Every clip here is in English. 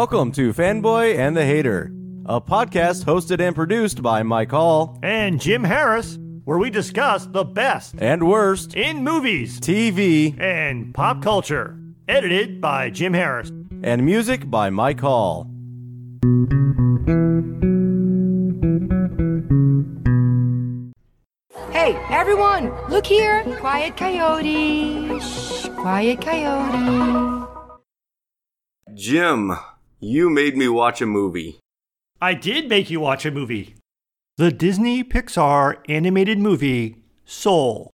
Welcome to Fanboy and the Hater, a podcast hosted and produced by Mike Hall and Jim Harris, where we discuss the best and worst in movies, TV, and pop culture. Edited by Jim Harris. And music by Mike Hall. Hey, everyone, look here. Quiet coyote. Shh, quiet coyote. Jim, you made me watch a movie. I did make you watch a movie. The Disney Pixar animated movie Soul.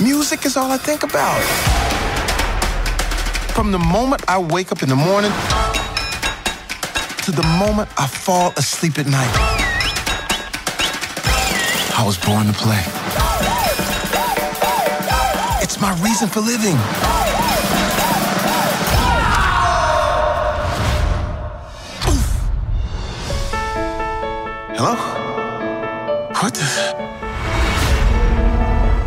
Music is all I think about. From the moment I wake up in the morning to the moment I fall asleep at night. I was born to play. It's my reason for living. Hello? What the?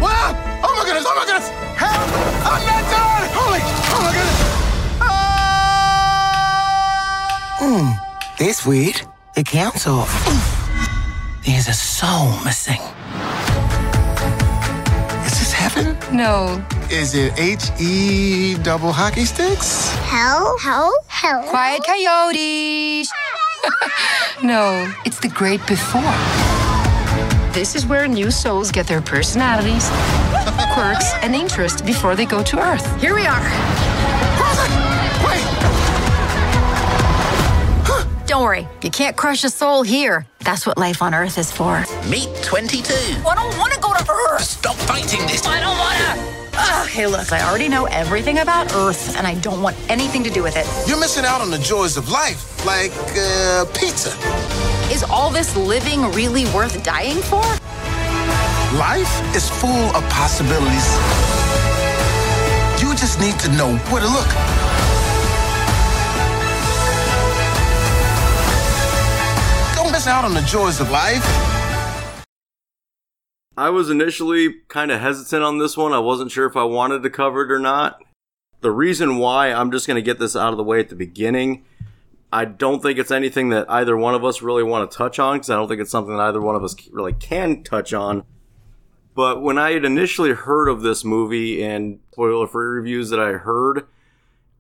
Wow! Oh my goodness! Oh my goodness! Help! I'm not done! Holy! Oh my goodness! Hmm. This weird. The council. There's a soul missing. Is this heaven? No. Is it H E double hockey sticks? Hell? Hell? Hell? Quiet coyote. No, it's the great before. This is where new souls get their personalities, quirks, and interests before they go to Earth. Here we are. Don't worry, you can't crush a soul here. That's what life on Earth is for. Meet 22. I don't want to go to Earth. Stop fighting this. I don't want to. Hey, look, I already know everything about Earth, and I don't want anything to do with it. You're missing out on the joys of life, like uh, pizza. Is all this living really worth dying for? Life is full of possibilities. You just need to know where to look. Don't miss out on the joys of life. I was initially kind of hesitant on this one. I wasn't sure if I wanted to cover it or not. The reason why I'm just going to get this out of the way at the beginning. I don't think it's anything that either one of us really want to touch on because I don't think it's something that either one of us really can touch on. But when I had initially heard of this movie and spoiler free reviews that I heard,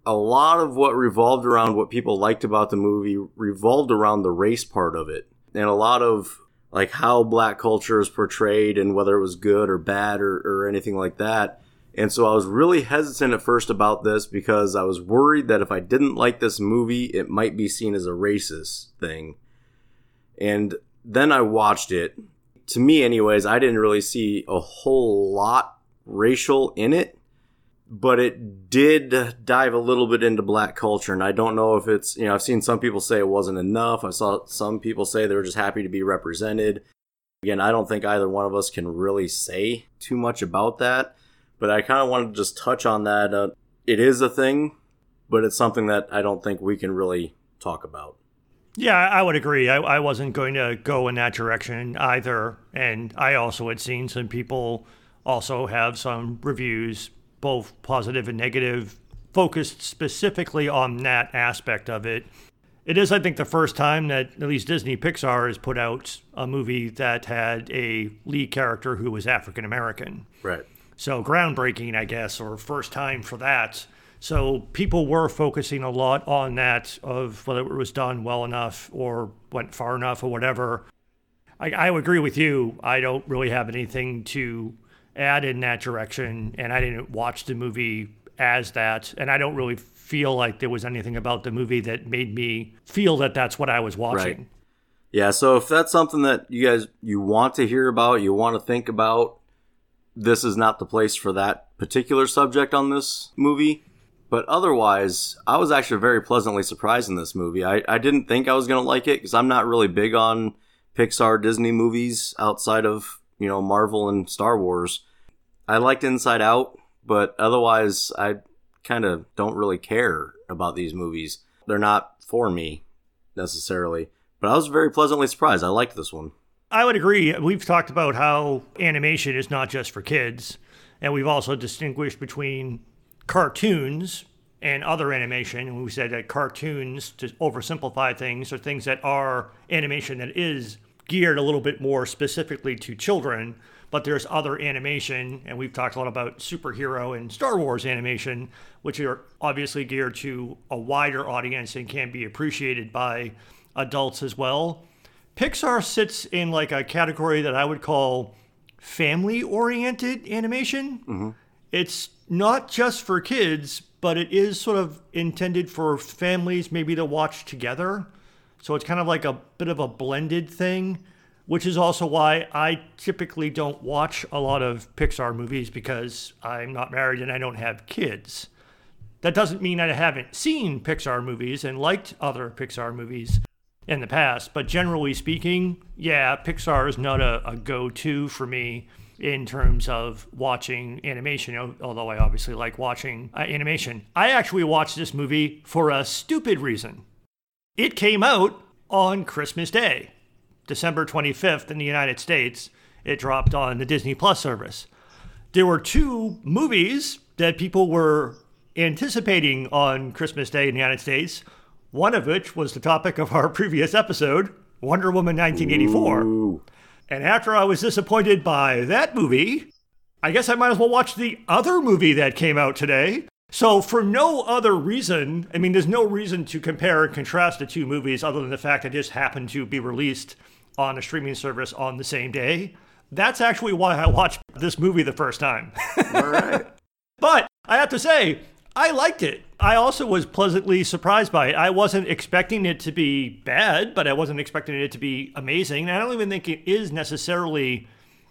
a lot of what revolved around what people liked about the movie revolved around the race part of it. And a lot of like how black culture is portrayed and whether it was good or bad or, or anything like that. And so I was really hesitant at first about this because I was worried that if I didn't like this movie, it might be seen as a racist thing. And then I watched it. To me, anyways, I didn't really see a whole lot racial in it, but it did dive a little bit into black culture. And I don't know if it's, you know, I've seen some people say it wasn't enough. I saw some people say they were just happy to be represented. Again, I don't think either one of us can really say too much about that, but I kind of wanted to just touch on that. Uh, it is a thing, but it's something that I don't think we can really talk about. Yeah, I would agree. I, I wasn't going to go in that direction either. And I also had seen some people also have some reviews, both positive and negative, focused specifically on that aspect of it. It is, I think, the first time that at least Disney Pixar has put out a movie that had a lead character who was African American. Right. So groundbreaking, I guess, or first time for that. So people were focusing a lot on that of whether it was done well enough or went far enough or whatever. I, I agree with you. I don't really have anything to add in that direction, and I didn't watch the movie as that, and I don't really feel like there was anything about the movie that made me feel that that's what I was watching. Right. Yeah, so if that's something that you guys you want to hear about, you want to think about, this is not the place for that particular subject on this movie. But otherwise, I was actually very pleasantly surprised in this movie. I, I didn't think I was going to like it because I'm not really big on Pixar Disney movies outside of, you know, Marvel and Star Wars. I liked Inside Out, but otherwise, I kind of don't really care about these movies. They're not for me necessarily. But I was very pleasantly surprised. I liked this one. I would agree. We've talked about how animation is not just for kids. And we've also distinguished between cartoons and other animation. And we said that cartoons, to oversimplify things, are things that are animation that is geared a little bit more specifically to children. But there's other animation, and we've talked a lot about superhero and Star Wars animation, which are obviously geared to a wider audience and can be appreciated by adults as well. Pixar sits in like a category that I would call family oriented animation. Mm-hmm. It's not just for kids, but it is sort of intended for families maybe to watch together. So it's kind of like a bit of a blended thing, which is also why I typically don't watch a lot of Pixar movies because I'm not married and I don't have kids. That doesn't mean I haven't seen Pixar movies and liked other Pixar movies in the past, but generally speaking, yeah, Pixar is not a, a go to for me in terms of watching animation, although I obviously like watching uh, animation. I actually watched this movie for a stupid reason. It came out on Christmas Day, December 25th in the United States. It dropped on the Disney Plus service. There were two movies that people were anticipating on Christmas Day in the United States, one of which was the topic of our previous episode, Wonder Woman 1984. And after I was disappointed by that movie, I guess I might as well watch the other movie that came out today. So, for no other reason, I mean, there's no reason to compare and contrast the two movies other than the fact that it just happened to be released on a streaming service on the same day. That's actually why I watched this movie the first time. Right. But I have to say, I liked it. I also was pleasantly surprised by it. I wasn't expecting it to be bad, but I wasn't expecting it to be amazing. And I don't even think it is necessarily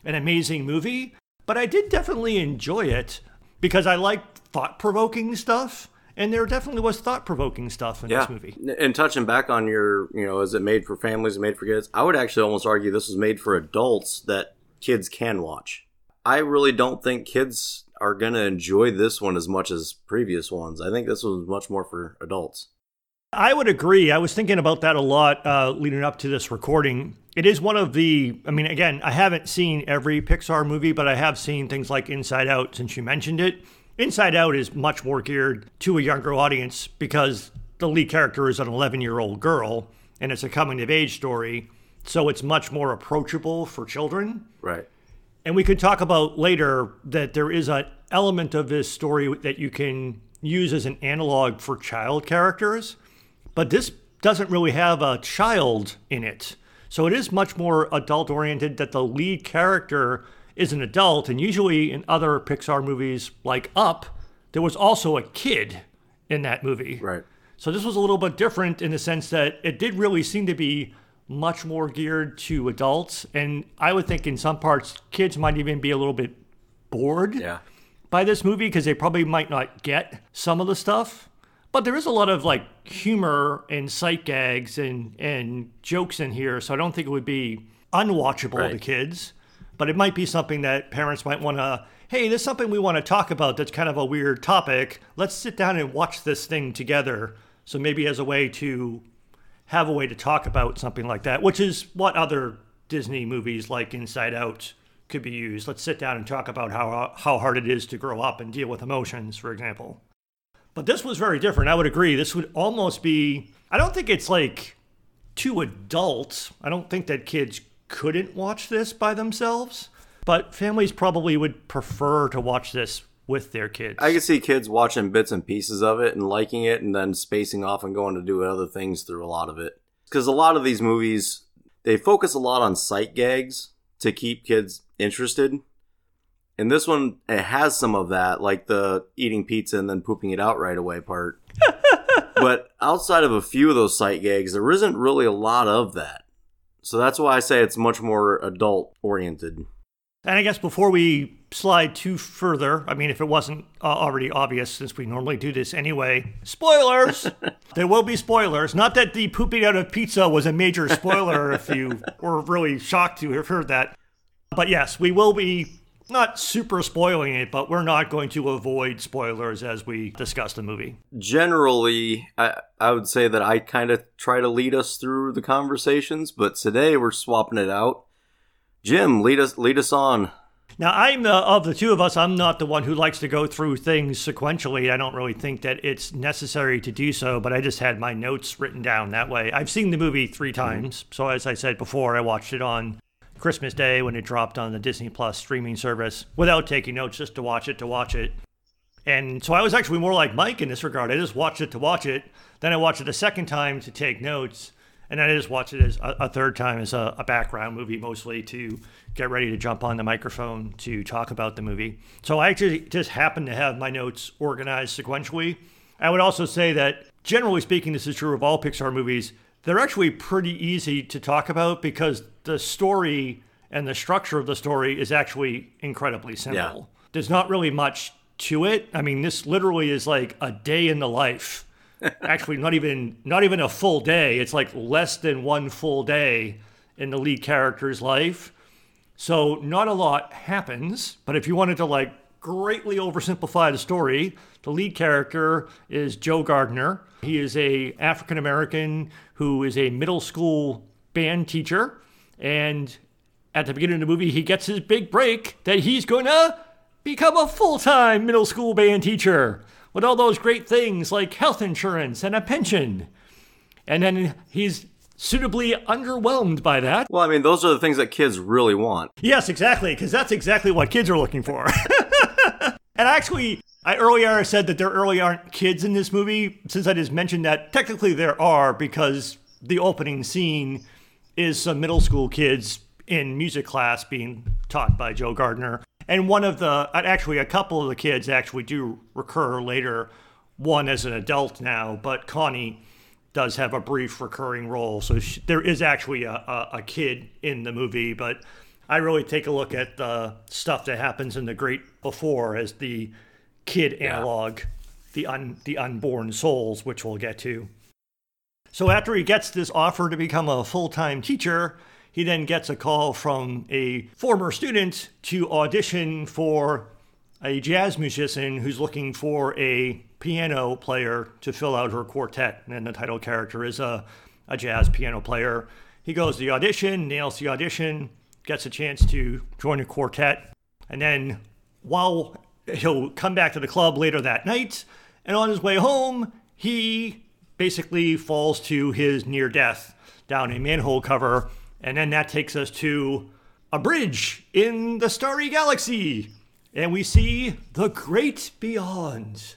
an amazing movie, but I did definitely enjoy it because I like thought provoking stuff. And there definitely was thought provoking stuff in yeah. this movie. And touching back on your, you know, is it made for families and made for kids? I would actually almost argue this was made for adults that kids can watch. I really don't think kids are going to enjoy this one as much as previous ones. I think this was much more for adults. I would agree. I was thinking about that a lot uh, leading up to this recording. It is one of the, I mean, again, I haven't seen every Pixar movie, but I have seen things like Inside Out since you mentioned it. Inside Out is much more geared to a younger audience because the lead character is an 11 year old girl and it's a coming of age story. So it's much more approachable for children. Right. And we could talk about later that there is an element of this story that you can use as an analog for child characters, but this doesn't really have a child in it. So it is much more adult oriented that the lead character is an adult. And usually in other Pixar movies like Up, there was also a kid in that movie. Right. So this was a little bit different in the sense that it did really seem to be much more geared to adults. And I would think in some parts, kids might even be a little bit bored Yeah. by this movie because they probably might not get some of the stuff. But there is a lot of like humor and sight gags and, and jokes in here. So I don't think it would be unwatchable to kids. But it might be something that parents might want to, hey, there's something we want to talk about that's kind of a weird topic. Let's sit down and watch this thing together. So maybe as a way to have a way to talk about something like that, which is what other Disney movies like Inside Out could be used. Let's sit down and talk about how how hard it is to grow up and deal with emotions, for example. But this was very different. I would agree. This would almost be I don't think it's like too adult. I don't think that kids couldn't watch this by themselves, but families probably would prefer to watch this with their kids. I can see kids watching bits and pieces of it and liking it and then spacing off and going to do other things through a lot of it. Because a lot of these movies, they focus a lot on sight gags to keep kids interested. And this one, it has some of that, like the eating pizza and then pooping it out right away part. but outside of a few of those sight gags, there isn't really a lot of that. So that's why I say it's much more adult oriented. And I guess before we slide too further, I mean, if it wasn't uh, already obvious, since we normally do this anyway, spoilers! there will be spoilers. Not that the pooping out of pizza was a major spoiler if you were really shocked to have heard that. But yes, we will be not super spoiling it, but we're not going to avoid spoilers as we discuss the movie. generally I, I would say that i kind of try to lead us through the conversations but today we're swapping it out jim lead us lead us on Now, I'm the, of the two of us, I'm not the one who likes to go through things sequentially. I don't really think that it's necessary to do so, but I just had my notes written down that way. I've seen the movie three mm-hmm. times. So, as I said before, I watched it on Christmas Day when it dropped on the Disney Plus streaming service without taking notes, just to watch it to watch it. And so I was actually more like Mike in this regard. I just watched it to watch it. Then I watched it a second time to take notes. And then I just watched it as a, a third time as a, a, background movie, mostly to get ready to jump on the microphone to talk about the movie. So I actually just happened to have my notes organized sequentially. I would also say that, generally speaking, this is true of all Pixar movies. They're actually pretty easy to talk about because the story and the structure of the story is actually incredibly simple. Yeah. There's not really much to it. I mean, this literally is like a day in the life. Actually, not even not even a full day. It's like less than one full day in the lead character's life. So not a lot happens, but if you wanted to like greatly oversimplify the story, the lead character is Joe Gardner. He is a African American who is a middle school band teacher and at the beginning of the movie he gets his big break that he's going to become a full time middle school band teacher with all those great things like health insurance and a pension. And then he's suitably underwhelmed by that. Well, I mean, those are the things that kids really want. Yes, exactly, because that's exactly what kids are looking for. and actually, I earlier said that there really aren't kids in this movie, since I just mentioned that technically there are, because the opening scene is some middle school kids in music class being taught by Joe Gardner. And one of the, uh, actually, a couple of the kids actually do recur later. One as an adult now, but Connie does have a brief recurring role. So she, there is actually a, a, a, kid in the movie, but I really take a look at the stuff that happens in the Great Before as the kid analog, yeah. the un, the unborn souls, which we'll get to. So after he gets this offer to become a full time teacher, he then gets a call from a former student to audition for a jazz musician who's looking for a piano player to fill out her quartet. And the title character is a, a jazz piano player. He goes to the audition, nails the audition, gets a chance to join a quartet. And then while he'll come back to the club later that night, and on his way home, he basically falls to his near death down a manhole cover and then that takes us to a bridge in the starry galaxy. And we see the great beyond.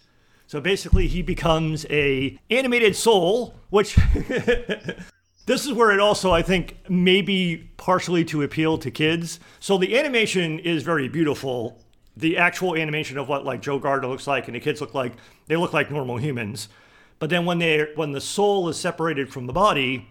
So basically he becomes a animated soul, which this is where it also I think maybe partially to appeal to kids. So the animation is very beautiful. The actual animation of what like Joe Gardner looks like and the kids look like they look like normal humans. But then when they when the soul is separated from the body,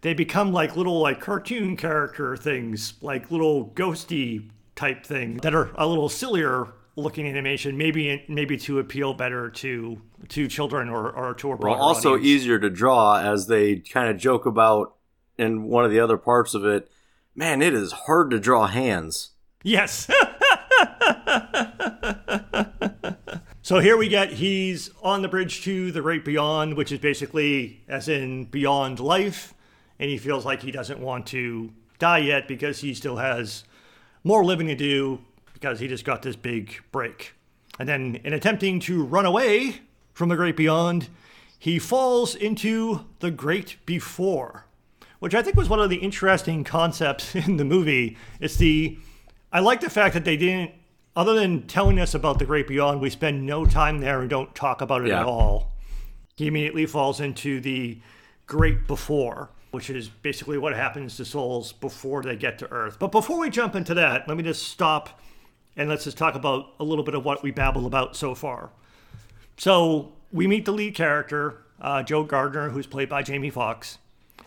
they become like little like cartoon character things, like little ghosty type thing that are a little sillier looking animation, maybe maybe to appeal better to to children or, or to a broader well, also audience. easier to draw as they kind of joke about in one of the other parts of it. Man, it is hard to draw hands. Yes. so here we get he's on the bridge to the great beyond, which is basically as in beyond life and he feels like he doesn't want to die yet because he still has more living to do because he just got this big break. And then, in attempting to run away from the great beyond, he falls into the great before, which I think was one of the interesting concepts in the movie. It's the, I like the fact that they didn't, other than telling us about the great beyond, we spend no time there and don't talk about it yeah. at all. He immediately falls into the great before which is basically what happens to souls before they get to Earth. But before we jump into that, let me just stop and let's just talk about a little bit of what we babbled about so far. So we meet the lead character, uh, Joe Gardner, who's played by Jamie Foxx,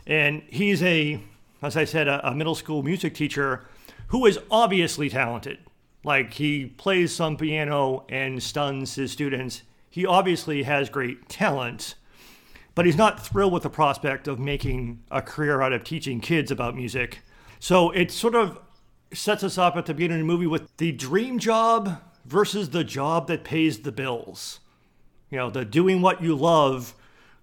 and he's a, as I said, a, a middle school music teacher who is obviously talented. Like he plays some piano and stuns his students. He obviously has great talent but he's not thrilled with the prospect of making a career out of teaching kids about music. So it sort of sets us up at the beginning of the movie with the dream job versus the job that pays the bills. You know, the doing what you love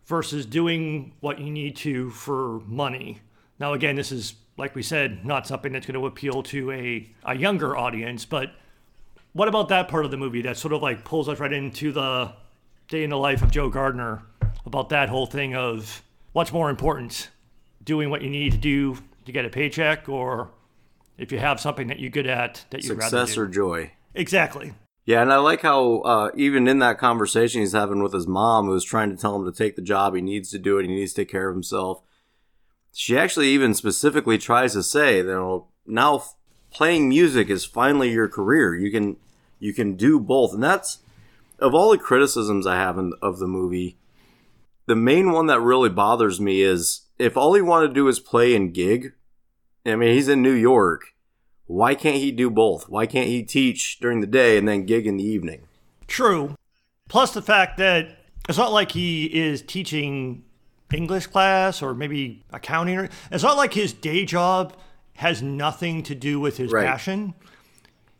versus doing what you need to for money. Now, again, this is like we said, not something that's going to appeal to a, a younger audience. But what about that part of the movie that sort of like pulls us right into the day in the life of Joe Gardner? About that whole thing of what's more important, doing what you need to do to get a paycheck, or if you have something that you're good at that rather Success or joy. exactly. Yeah, and I like how uh, even in that conversation he's having with his mom, who's trying to tell him to take the job, he needs to do it, he needs to take care of himself. She actually even specifically tries to say, you oh, know, now playing music is finally your career. You can you can do both, and that's of all the criticisms I have in, of the movie. The main one that really bothers me is if all he wanted to do is play and gig. I mean, he's in New York why can't he do both? Why can't he teach during the day and then gig in the evening? True. Plus the fact that it's not like he is teaching English class or maybe accounting. Or, it's not like his day job has nothing to do with his Right. passion.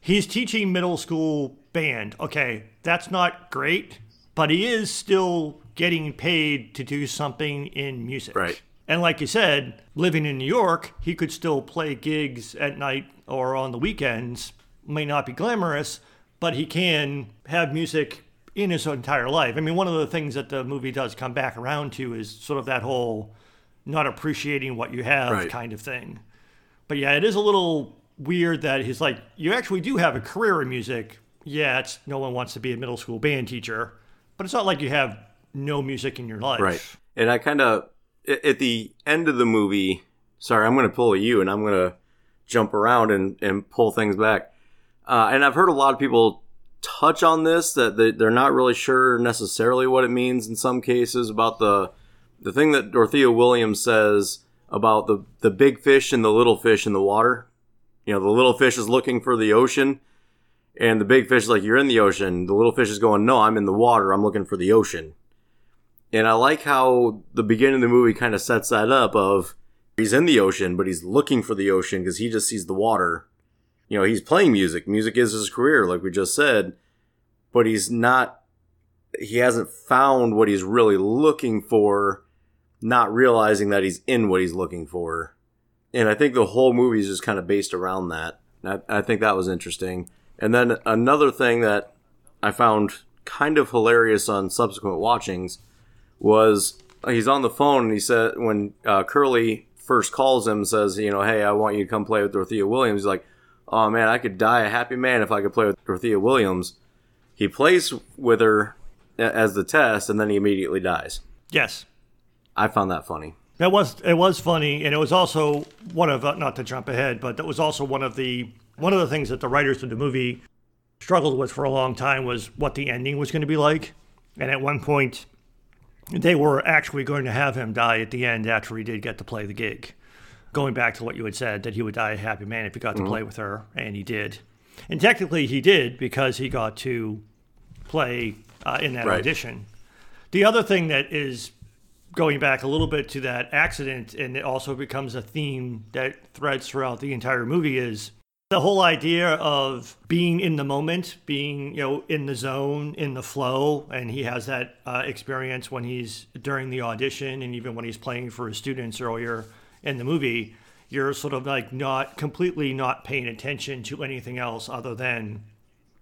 He's teaching middle school band. Okay, that's not great, but he is still getting paid to do something in music. Right. And like you said, living in New York, he could still play gigs at night or on the weekends. May not be glamorous, but he can have music in his entire life. I mean, one of the things that the movie does come back around to is sort of that whole not appreciating what you have Right. kind of thing. But yeah, it is a little weird that he's like, you actually do have a career in music. Yeah, it's no one wants to be a middle school band teacher, but it's not like you have no music in your life. Right. And I kind of, at the end of the movie, sorry, I'm going to pull you and I'm going to jump around and, and pull things back. Uh, and I've heard a lot of people touch on this that they, they're not really sure necessarily what it means in some cases about the the thing that Dorothea Williams says about the the big fish and the little fish in the water. You know, the little fish is looking for the ocean, and the big fish is like, "You're in the ocean." The little fish is going, "No, I'm in the water. I'm looking for the ocean." And I like how the beginning of the movie kind of sets that up of he's in the ocean, but he's looking for the ocean because he just sees the water. You know, he's playing music. Music is his career, like we just said, but he's not, he hasn't found what he's really looking for, not realizing that he's in what he's looking for. And I think the whole movie is just kind of based around that. I, I think that was interesting. And then another thing that I found kind of hilarious on subsequent watchings was he's on the phone and he said when uh, Curley first calls him says, you know, hey, I want you to come play with Dorothea Williams. He's like, oh man, I could die a happy man if I could play with Dorothea Williams. He plays with her as the test and then he immediately dies. Yes. I found that funny. That was it was funny, and it was also one of uh, not to jump ahead, but that was also one of the one of the things that the writers of the movie struggled with for a long time was what the ending was going to be like. And at one point, they were actually going to have him die at the end after he did get to play the gig. Going back to what you had said, that he would die a happy man if he got to play with her, and he did. And technically, he did because he got to play uh, in that Right. audition. The other thing that is going back a little bit to that accident, and it also becomes a theme that threads throughout the entire movie, is the whole idea of being in the moment, being you know in the zone, in the flow, and he has that uh, experience when he's during the audition, and even when he's playing for his students earlier in the movie. You're sort of like not completely not paying attention to anything else other than,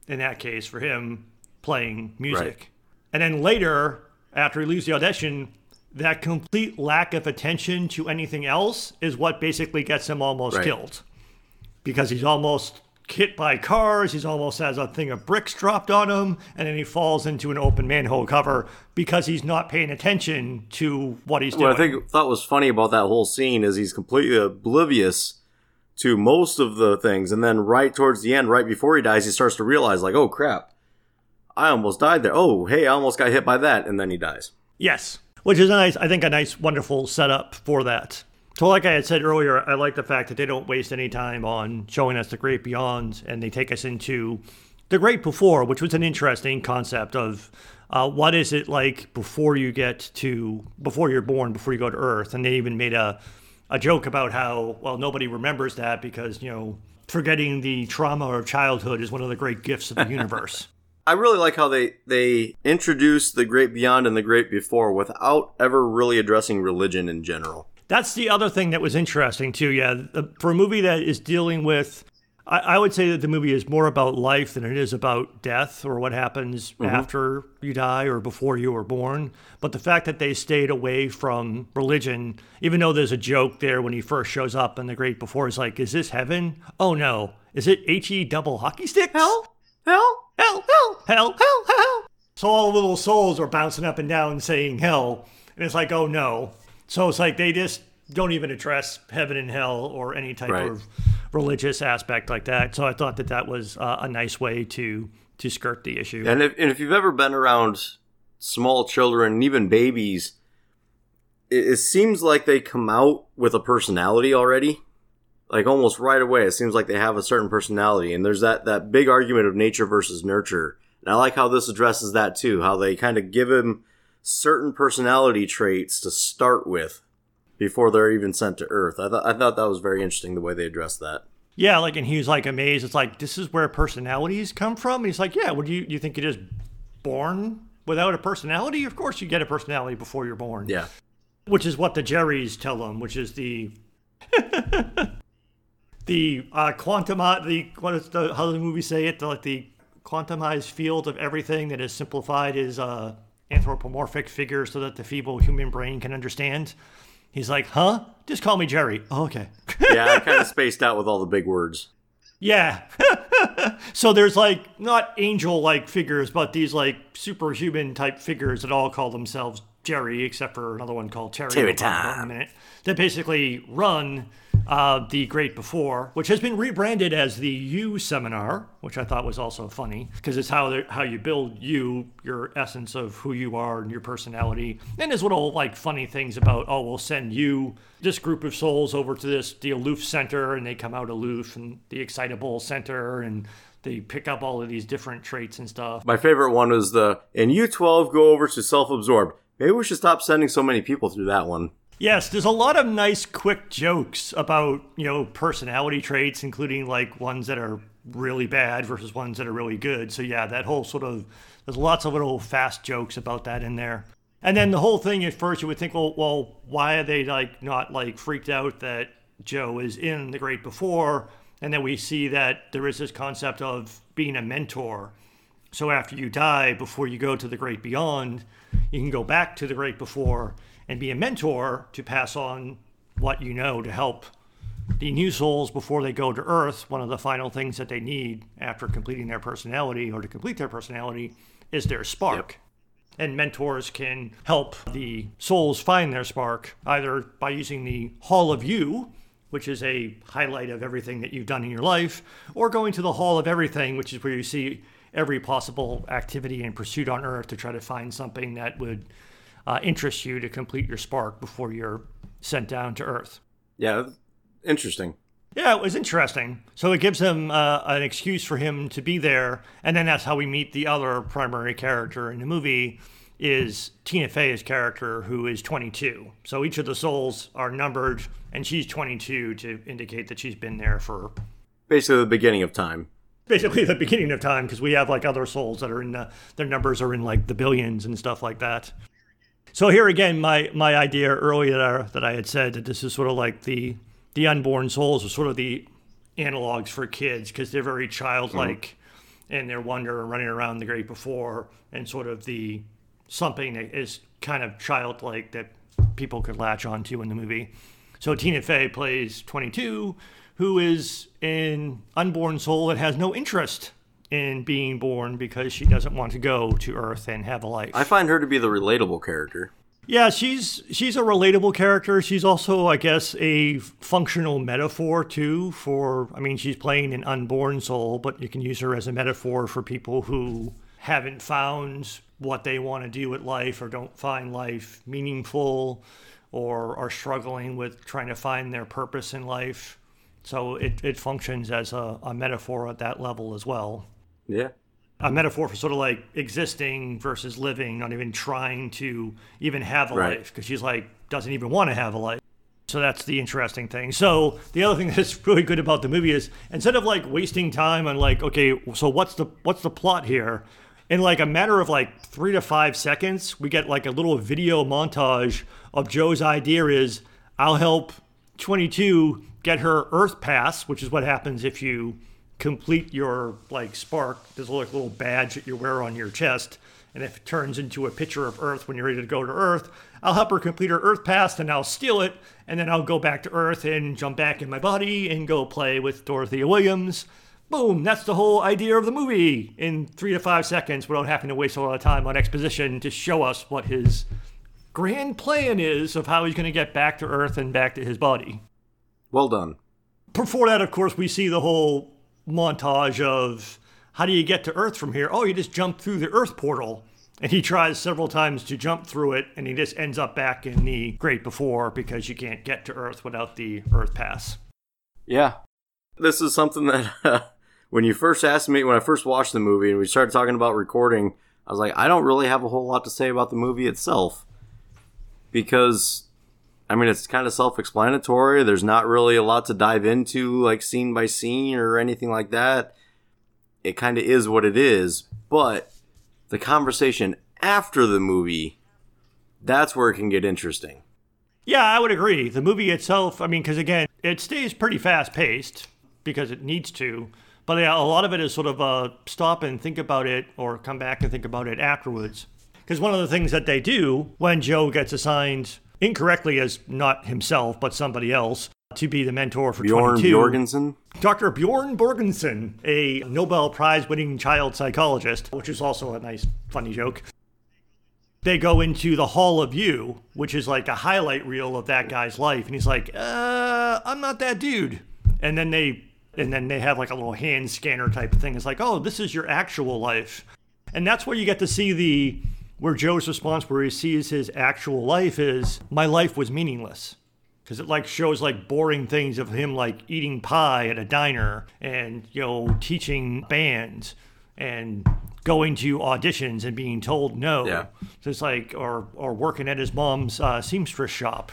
in that case, for him playing music. Right. And then later, after he leaves the audition, that complete lack of attention to anything else is what basically gets him almost Right. killed. Because he's almost hit by cars, he's almost has a thing of bricks dropped on him, and then he falls into an open manhole cover because he's not paying attention to what he's doing. What I think thought was funny about that whole scene is he's completely oblivious to most of the things, and then right towards the end, right before he dies, he starts to realize, like, oh crap, I almost died there. Oh, hey, I almost got hit by that, and then he dies. Yes, which is a nice, I think, a nice, wonderful setup for that. So, like I had said earlier, I like the fact that they don't waste any time on showing us the great beyond, and they take us into the great before, which was an interesting concept of uh, what is it like before you get to before you're born, before you go to Earth, and they even made a a joke about how well nobody remembers that because you know forgetting the trauma of childhood is one of the great gifts of the universe. I really like how they they introduce the great beyond and the great before without ever really addressing religion in general. That's the other thing that was interesting too. Yeah, for a movie that is dealing with, I, I would say that the movie is more about life than it is about death or what happens mm-hmm. after you die or before you were born. But the fact that they stayed away from religion, even though there's a joke there when he first shows up in the Great Before, is like, is this heaven? Oh no, is it he double hockey sticks? Hell, hell, hell, hell, hell, hell, hell. So all the little souls are bouncing up and down saying hell. And it's like, oh no. So it's like they just don't even address heaven and hell or any type Right. of religious aspect like that. So I thought that that was uh, a nice way to to skirt the issue. And if, and if you've ever been around small children and even babies, it, it seems like they come out with a personality already. Like almost right away, it seems like they have a certain personality. And there's that, that big argument of nature versus nurture. And I like how this addresses that too, how they kind of give him certain personality traits to start with before they're even sent to Earth. I, th- I thought that was very interesting the way they addressed that. Yeah, like, and he was like amazed. It's like this is where personalities come from. And He's like, yeah. Would you you think you're just born without a personality? Of course, you get a personality before you're born. Yeah. which is what the Jerrys tell them, which is the the uh, quantum the what is the how does the movie say it? The, like the quantumized field of everything that is simplified is uh, anthropomorphic figures so that the feeble human brain can understand. He's like, huh? Just call me Jerry. Oh, okay. Yeah, I kind of spaced out with all the big words. Yeah. so there's like not angel like figures, but these like superhuman type figures that all call themselves Jerry, except for another one called Terry. Terry we'll talk about in a minute. That basically run uh, the Great Before, which has been rebranded as the You Seminar, which I thought was also funny because it's how how you build you, your essence of who you are and your personality. And there's little like funny things about oh we'll send you this group of souls over to this the aloof center and they come out aloof and the excitable center and they pick up all of these different traits and stuff. My favorite one was the, and you 12 go over to self absorbed. Maybe we should stop sending so many people through that one. Yes, there's a lot of nice, quick jokes about, you know, personality traits, including like ones that are really bad versus ones that are really good. So, yeah, that whole sort of, there's lots of little fast jokes about that in there. And then the whole thing at first, you would think, well, well, why are they like not like freaked out that Joe is in the Great Before? And then we see that there is this concept of being a mentor. So after you die, before you go to the great beyond, you can go back to the great before and be a mentor to pass on what you know to help the new souls before they go to Earth. One of the final things that they need after completing their personality or to complete their personality is their spark. And mentors can help the souls find their spark either by using the Hall of You, which is a highlight of everything that you've done in your life, or going to the Hall of Everything, which is where you see every possible activity and pursuit on Earth to try to find something that would uh, interest you to complete your spark before you're sent down to Earth. Yeah, interesting. Yeah, it was interesting. So it gives him uh, an excuse for him to be there, and then that's how we meet the other primary character in the movie is Tina Fey's character, who is 22. So each of the souls are numbered, and she's 22 to indicate that she's been there for Basically, the beginning of time. basically the beginning of time, because we have like other souls that are in the, their numbers are in like the billions and stuff like that. So here again, my my idea earlier that, I had said that this is sort of like the the unborn souls are sort of the analogs for kids because they're very childlike mm-hmm. and their wonder and running around the great before and sort of the something that is kind of childlike that people could latch onto in the movie. So Tina Fey plays 22, who is an unborn soul that has no interest in being born because she doesn't want to go to Earth and have a life. I find her to be the relatable character. Yeah, she's she's a relatable character. She's also, I guess, a functional metaphor too for I mean, she's playing an unborn soul, but you can use her as a metaphor for people who haven't found what they want to do with life or don't find life meaningful or are struggling with trying to find their purpose in life. So it, it functions as a, a metaphor at that level as well Yeah. a metaphor for sort of like existing versus living, not even trying to even have a Right. life because she's like doesn't even want to have a life. So that's the interesting thing. So the other thing that's really good about the movie is instead of like wasting time on like okay, so what's the what's the plot here? In like a matter of like three to five seconds, we get like a little video montage of Joe's idea is I'll help 22 get her Earth Pass, which is what happens if you complete your like spark. There's a little badge that you wear on your chest, and if it turns into a picture of Earth when you're ready to go to Earth, I'll help her complete her Earth Pass, and I'll steal it, and then I'll go back to Earth and jump back in my body and go play with Dorothea Williams. Boom, that's the whole idea of the movie in three to five seconds without having to waste a lot of time on exposition to show us what his grand plan is of how he's going to get back to Earth and back to his body. Well done. Before that, of course, we see the whole montage of how do you get to Earth from here? Oh, you just jump through the Earth portal. And he tries several times to jump through it, and he just ends up back in the Great Before because you can't get to Earth without the Earth Pass. Yeah. This is something that uh, when you first asked me, when I first watched the movie and we started talking about recording, I was like, I don't really have a whole lot to say about the movie itself. Because, I mean, it's kind of self explanatory. There's not really a lot to dive into, like scene by scene or anything like that. It kind of is what it is. But the conversation after the movie, that's where it can get interesting. Yeah, I would agree. The movie itself, I mean, because again, it stays pretty fast paced because it needs to. But yeah, a lot of it is sort of uh, stop and think about it or come back and think about it afterwards. Because one of the things that they do when Joe gets assigned incorrectly as not himself, but somebody else, to be the mentor for Bjorn 22. Jorgensen. Dr. Bjorn Borgensen, a Nobel Prize winning child psychologist, which is also a nice, funny joke. They go into the Hall of You, which is like a highlight reel of that guy's life. And he's like, uh, I'm not that dude. And then they and then they have like a little hand scanner type of thing. It's like, oh, this is your actual life. And that's where you get to see the where Joe's response where he sees his actual life is my life was meaningless. Because it like shows like boring things of him like eating pie at a diner and you know teaching bands and going to auditions and being told no. Yeah. so it's like or or working at his mom's uh, seamstress shop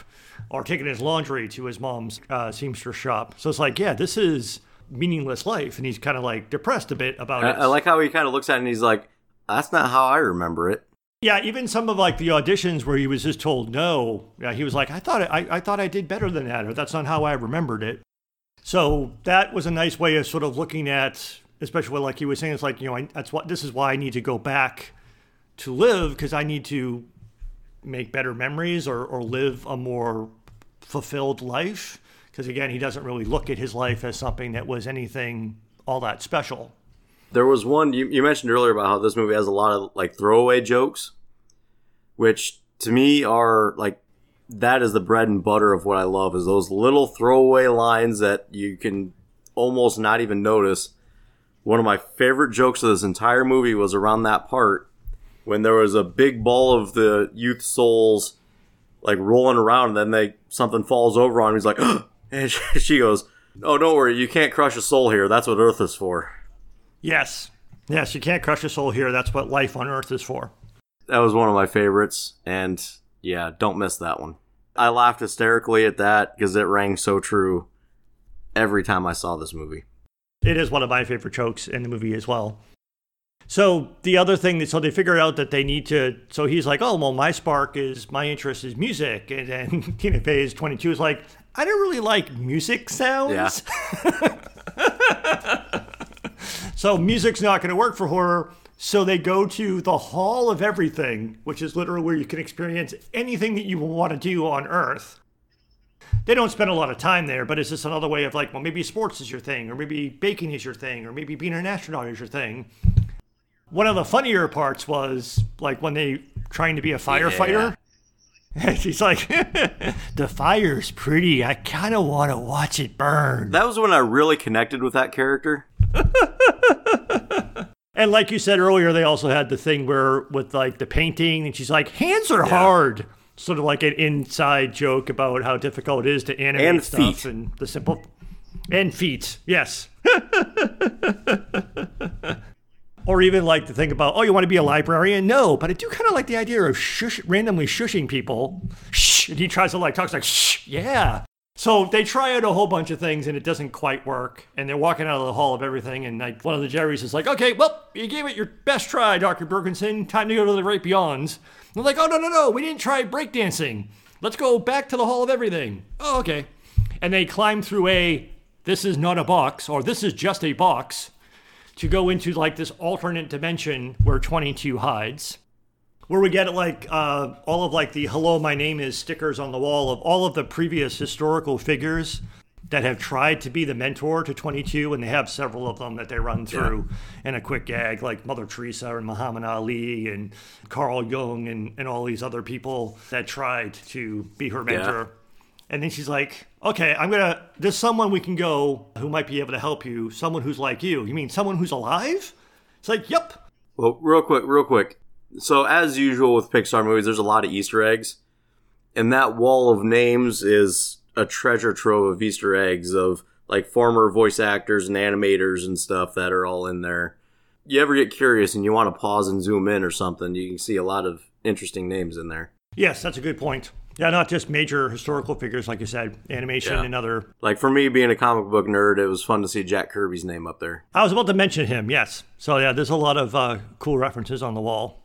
or taking his laundry to his mom's uh, seamstress shop. So it's like yeah this is meaningless life. And he's kind of like depressed a bit about I, it. I like how he kind of looks at it and he's like, that's not how I remember it. Yeah, even some of like the auditions where he was just told no. Yeah, he was like, I thought I, I thought I did better than that, or that's not how I remembered it. So that was a nice way of sort of looking at, especially like he was saying, it's like you know, I, that's what this is why I need to go back to live because I need to make better memories or or live a more fulfilled life. Because again, he doesn't really look at his life as something that was anything all that special. There was one you, you mentioned earlier about how this movie has a lot of like throwaway jokes, which to me are like that is the bread and butter of what I love is those little throwaway lines that you can almost not even notice. One of my favorite jokes of this entire movie was around that part when there was a big ball of the youth souls like rolling around and then they something falls over on him. He's like, and she goes, "Oh, don't worry, you can't crush a soul here. That's what Earth is for." Yes, yes, you can't crush a soul here. That's what life on Earth is for. That was one of my favorites, and yeah, don't miss that one. I laughed hysterically at that because it rang so true every time I saw this movie. It is one of my favorite jokes in the movie as well. So the other thing, that so they figure out that they need to. So he's like, "Oh, well, my spark is my interest is music," and then Tina Fey is twenty two. Is like, "I don't really like music sounds." so music's not going to work for horror. So they go to the Hall of Everything, which is literally where you can experience anything that you want to do on Earth they don't spend a lot of time there, but it's just another way of like, well, maybe sports is your thing, or maybe baking is your thing, or maybe being an astronaut is your thing. One of the funnier parts was like when they trying to be a firefighter. And she's like, the fire's pretty. I kind of want to watch it burn. That was when I really connected with that character. And like you said earlier, they also had the thing where with like the painting, and she's like, hands are hard. Sort of like an inside joke about how difficult it is to animate And stuff feet. and the simple and feet. Yes. Or even like to think about, oh, you want to be a librarian? No, but I do kind of like the idea of shush, randomly shushing people. Shh, and he tries to like talk like, shh, yeah. So they try out a whole bunch of things and it doesn't quite work. And they're walking out of the hall of everything. And like one of the Jerry's is like, okay, well, you gave it your best try, Dr. Bergenson. Time to go to the right beyonds. And they're like, oh, no, no, no, we didn't try breakdancing. let's go back to the Hall of Everything. Oh, okay. And they climb through a, this is not a box, or this is just a box, to go into like this alternate dimension where 22 hides. Where we get like uh, all of like the hello, my name is stickers on the wall of all of the previous historical figures that have tried to be the mentor to 22, and they have several of them that they run through in a quick gag, like Mother Teresa and Muhammad Ali and Carl Jung and, and all these other people that tried to be her mentor. And then she's like, okay, I'm to, there's someone we can go who might be able to help you, someone who's like you. You mean someone who's alive? It's like, yep. Well, real quick, real quick. So, as usual with Pixar movies, there's a lot of Easter eggs. And that wall of names is a treasure trove of Easter eggs of like former voice actors and animators and stuff that are all in there. You ever get curious and you want to pause and zoom in or something, you can see a lot of interesting names in there. Yes, that's a good point. Yeah, not just major historical figures, like you said, animation Yeah. and other. Like for me being a comic book nerd, it was fun to see Jack Kirby's name up there. I was about to mention him, yes. So, yeah, there's a lot of uh, cool references on the wall.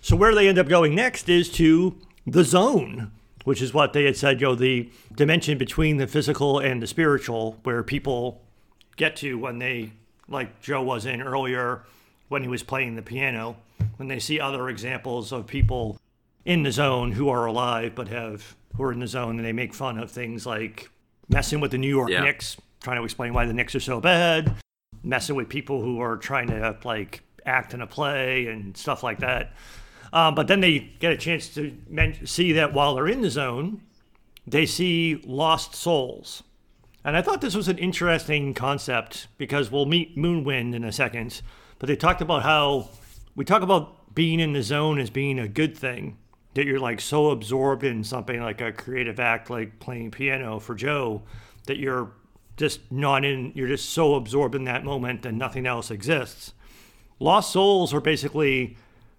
So, where they end up going next is to the zone, which is what they had said, you know, the dimension between the physical and the spiritual, where people get to when they, like Joe was in earlier when he was playing the piano, when they see other examples of people in the zone who are alive but have who are in the zone and they make fun of things like messing with the New York Yeah. Knicks, trying to explain why the Knicks are so bad, messing with people who are trying to like act in a play and stuff like that. Um, but then they get a chance to men- see that while they're in the zone, they see lost souls. And I thought this was an interesting concept because we'll meet Moonwind in a second. But they talked about how we talk about being in the zone as being a good thing, that you're like so absorbed in something like a creative act like playing piano for Joe that you're just not in, you're just so absorbed in that moment and nothing else exists. Lost souls are basically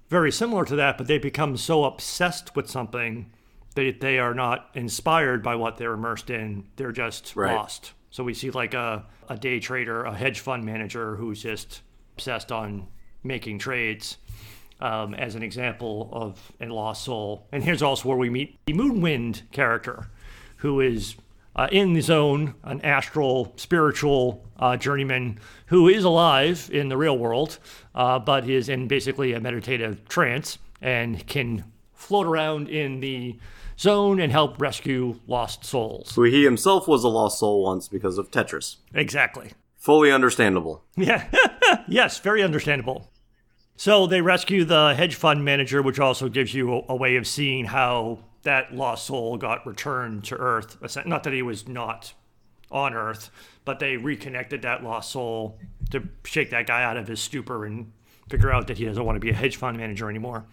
very similar to that, but they become so obsessed with something that they are not inspired by what they're immersed in. They're just Right. lost. So we see like a, a day trader, a hedge fund manager who's just obsessed on making trades um, as an example of a lost soul. And here's also where we meet the Moonwind character, who is uh, in the zone, an astral, spiritual uh, journeyman who is alive in the real world, uh, but is in basically a meditative trance and can float around in the zone and help rescue lost souls. So he himself was a lost soul once because of Tetris. Exactly. Fully understandable. Yeah. yes, very understandable. So they rescue the hedge fund manager, which also gives you a, a way of seeing how that lost soul got returned to Earth. Not that he was not on Earth, but they reconnected that lost soul to shake that guy out of his stupor and figure out that he doesn't want to be a hedge fund manager anymore.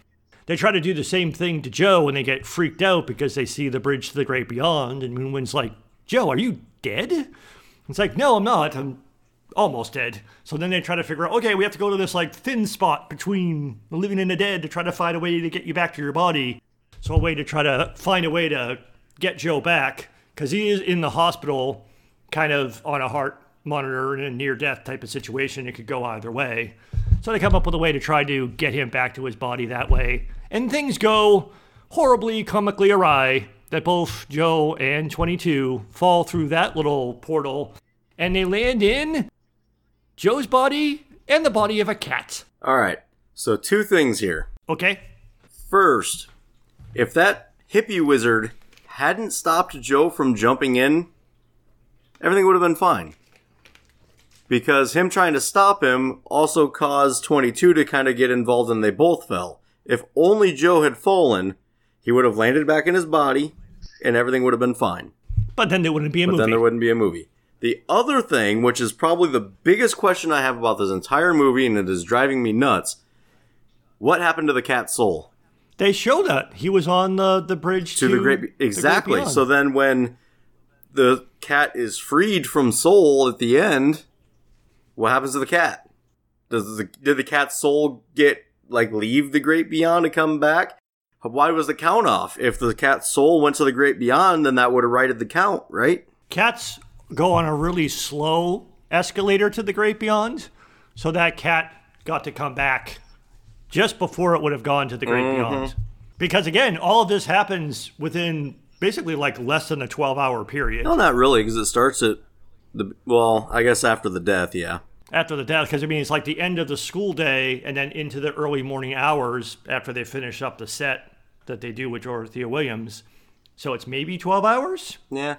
They try to do the same thing to Joe and they get freaked out because they see the bridge to the great beyond. And Moonwind's like, Joe, are you dead? It's like, no, I'm not. I'm almost dead. So then they try to figure out, okay, we have to go to this like thin spot between the living and the dead to try to find a way to get you back to your body. So a way to try to find a way to get Joe back because he is in the hospital, kind of on a heart monitor in a near death type of situation. It could go either way. So they come up with a way to try to get him back to his body that way. And things go horribly comically awry that both Joe and 22 fall through that little portal and they land in Joe's body and the body of a cat. All right. So two things here. Okay? First, if that hippie wizard hadn't stopped Joe from jumping in, everything would have been fine. Because him trying to stop him also caused 22 to kind of get involved and they both fell. If only Joe had fallen, he would have landed back in his body and everything would have been fine. But then there wouldn't be a But movie. then there wouldn't be a movie. The other thing, which is probably the biggest question I have about this entire movie and it is driving me nuts, what happened to the cat's soul? They show that he was on the, the bridge to to, the great beyond. exactly. Beyond. so then when the cat is freed from soul at the end, what happens to the cat? Does the did the cat's soul get like leave the great beyond to come back? Why was the count off? If the cat's soul went to the great beyond, then that would have righted the count, right? cats go on a really slow escalator to the great beyond, so that cat got to come back just before it would have gone to the great mm-hmm. beyond. Because again, all of this happens within basically like less than a 12 hour period No, not really, because it starts at the well, I guess after the death. Yeah, after the death because I mean it's like the end of the school day and then into the early morning hours after they finish up the set that they do with Dorothea Williams. So it's maybe 12 hours. yeah.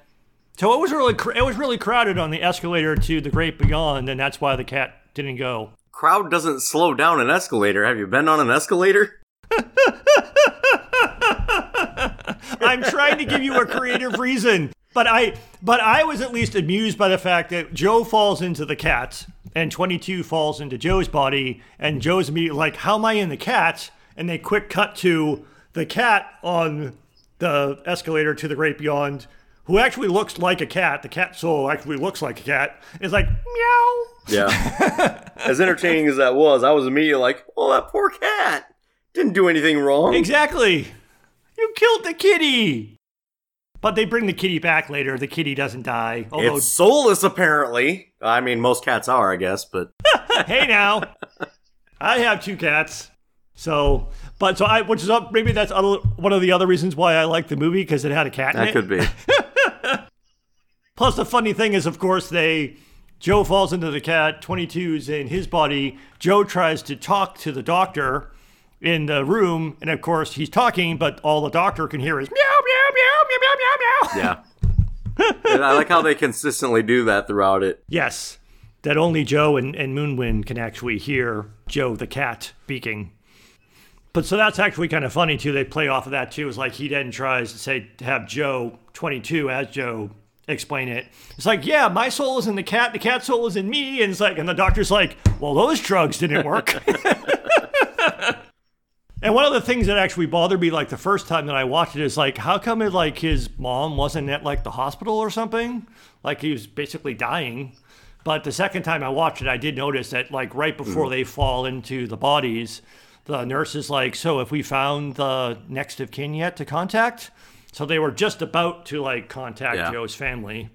So it was really cr- it was really crowded on the escalator to the Great Beyond, and that's why the cat didn't go. Crowd doesn't slow down an escalator. Have you been on an escalator? I'm trying to give you a creative reason, but I but I was at least amused by the fact that Joe falls into the cat and 22 falls into Joe's body, and Joe's immediately like, "How am I in the cat?" And they quick cut to the cat on the escalator to the Great Beyond, who actually looks like a cat. The cat soul actually looks like a cat. It's like meow. Yeah. as entertaining as that was, I was immediately like, "Well, that poor cat didn't do anything wrong." Exactly. You killed the kitty. But they bring the kitty back later. The kitty doesn't die. Although, It's soulless, apparently. I mean, most cats are, I guess, but hey now, I have two cats. So, but so I, which is up. Maybe that's other, one of the other reasons why I like the movie because it had a cat in that could be. Plus, the funny thing is, of course, they Joe falls into the cat. 22's in his body. Joe tries to talk to the doctor in the room, and of course, he's talking, but all the doctor can hear is meow meow meow meow meow meow meow. Yeah. and I like how they consistently do that throughout it. Yes, that only Joe and, and Moonwind can actually hear Joe the cat speaking. But so that's actually kind of funny too. They play off of that too. It's like he then tries to say to have Joe 22 as Joe explain it. It's like, yeah, my soul is in the cat, the cat soul is in me, and it's like, and the doctor's like, well, those drugs didn't work. and one of the things that actually bothered me, like the first time that I watched it, is like, how come it like his mom wasn't at like the hospital or something? Like he was basically dying. But the second time I watched it, I did notice that like right before mm. they fall into the bodies, the nurse is like, "So, if we found the next of kin yet to contact?" So they were just about to like contact Yeah. Joe's family,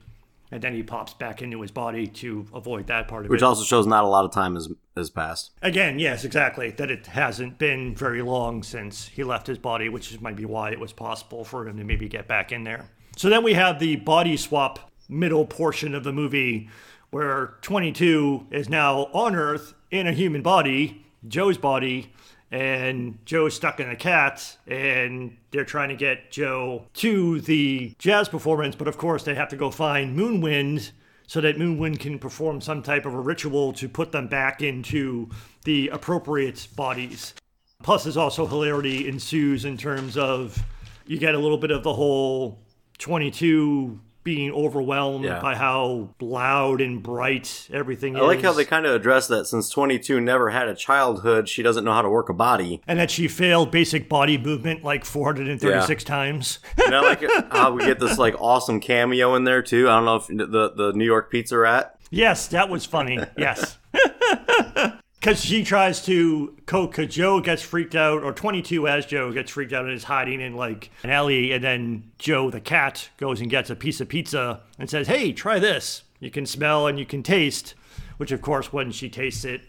and then he pops back into his body to avoid that part of Which it. Which also shows not a lot of time has, has passed. Again, yes, exactly. That it hasn't been very long since he left his body, which might be why it was possible for him to maybe get back in there. So then we have the body swap middle portion of the movie where 22 is now on Earth in a human body, Joe's body, and Joe's stuck in a cat, and they're trying to get Joe to the jazz performance, but of course they have to go find Moonwind so that Moonwind can perform some type of a ritual to put them back into the appropriate bodies. Plus, there's also hilarity ensues in terms of you get a little bit of the whole 22 being overwhelmed Yeah. by how loud and bright everything I is. I like how they kind of address that since 22 never had a childhood, she doesn't know how to work a body. and that she failed basic body movement like 436 times. And I like how we get this like awesome cameo in there too. I don't know if the the New York Pizza Rat. Yes, that was funny. Yes. Because she tries to, because Joe gets freaked out, or 22 as Joe gets freaked out and is hiding in like an alley, and then Joe the cat goes and gets a piece of pizza and says, Hey, try this. You can smell and you can taste. Which, of course, when she tastes it,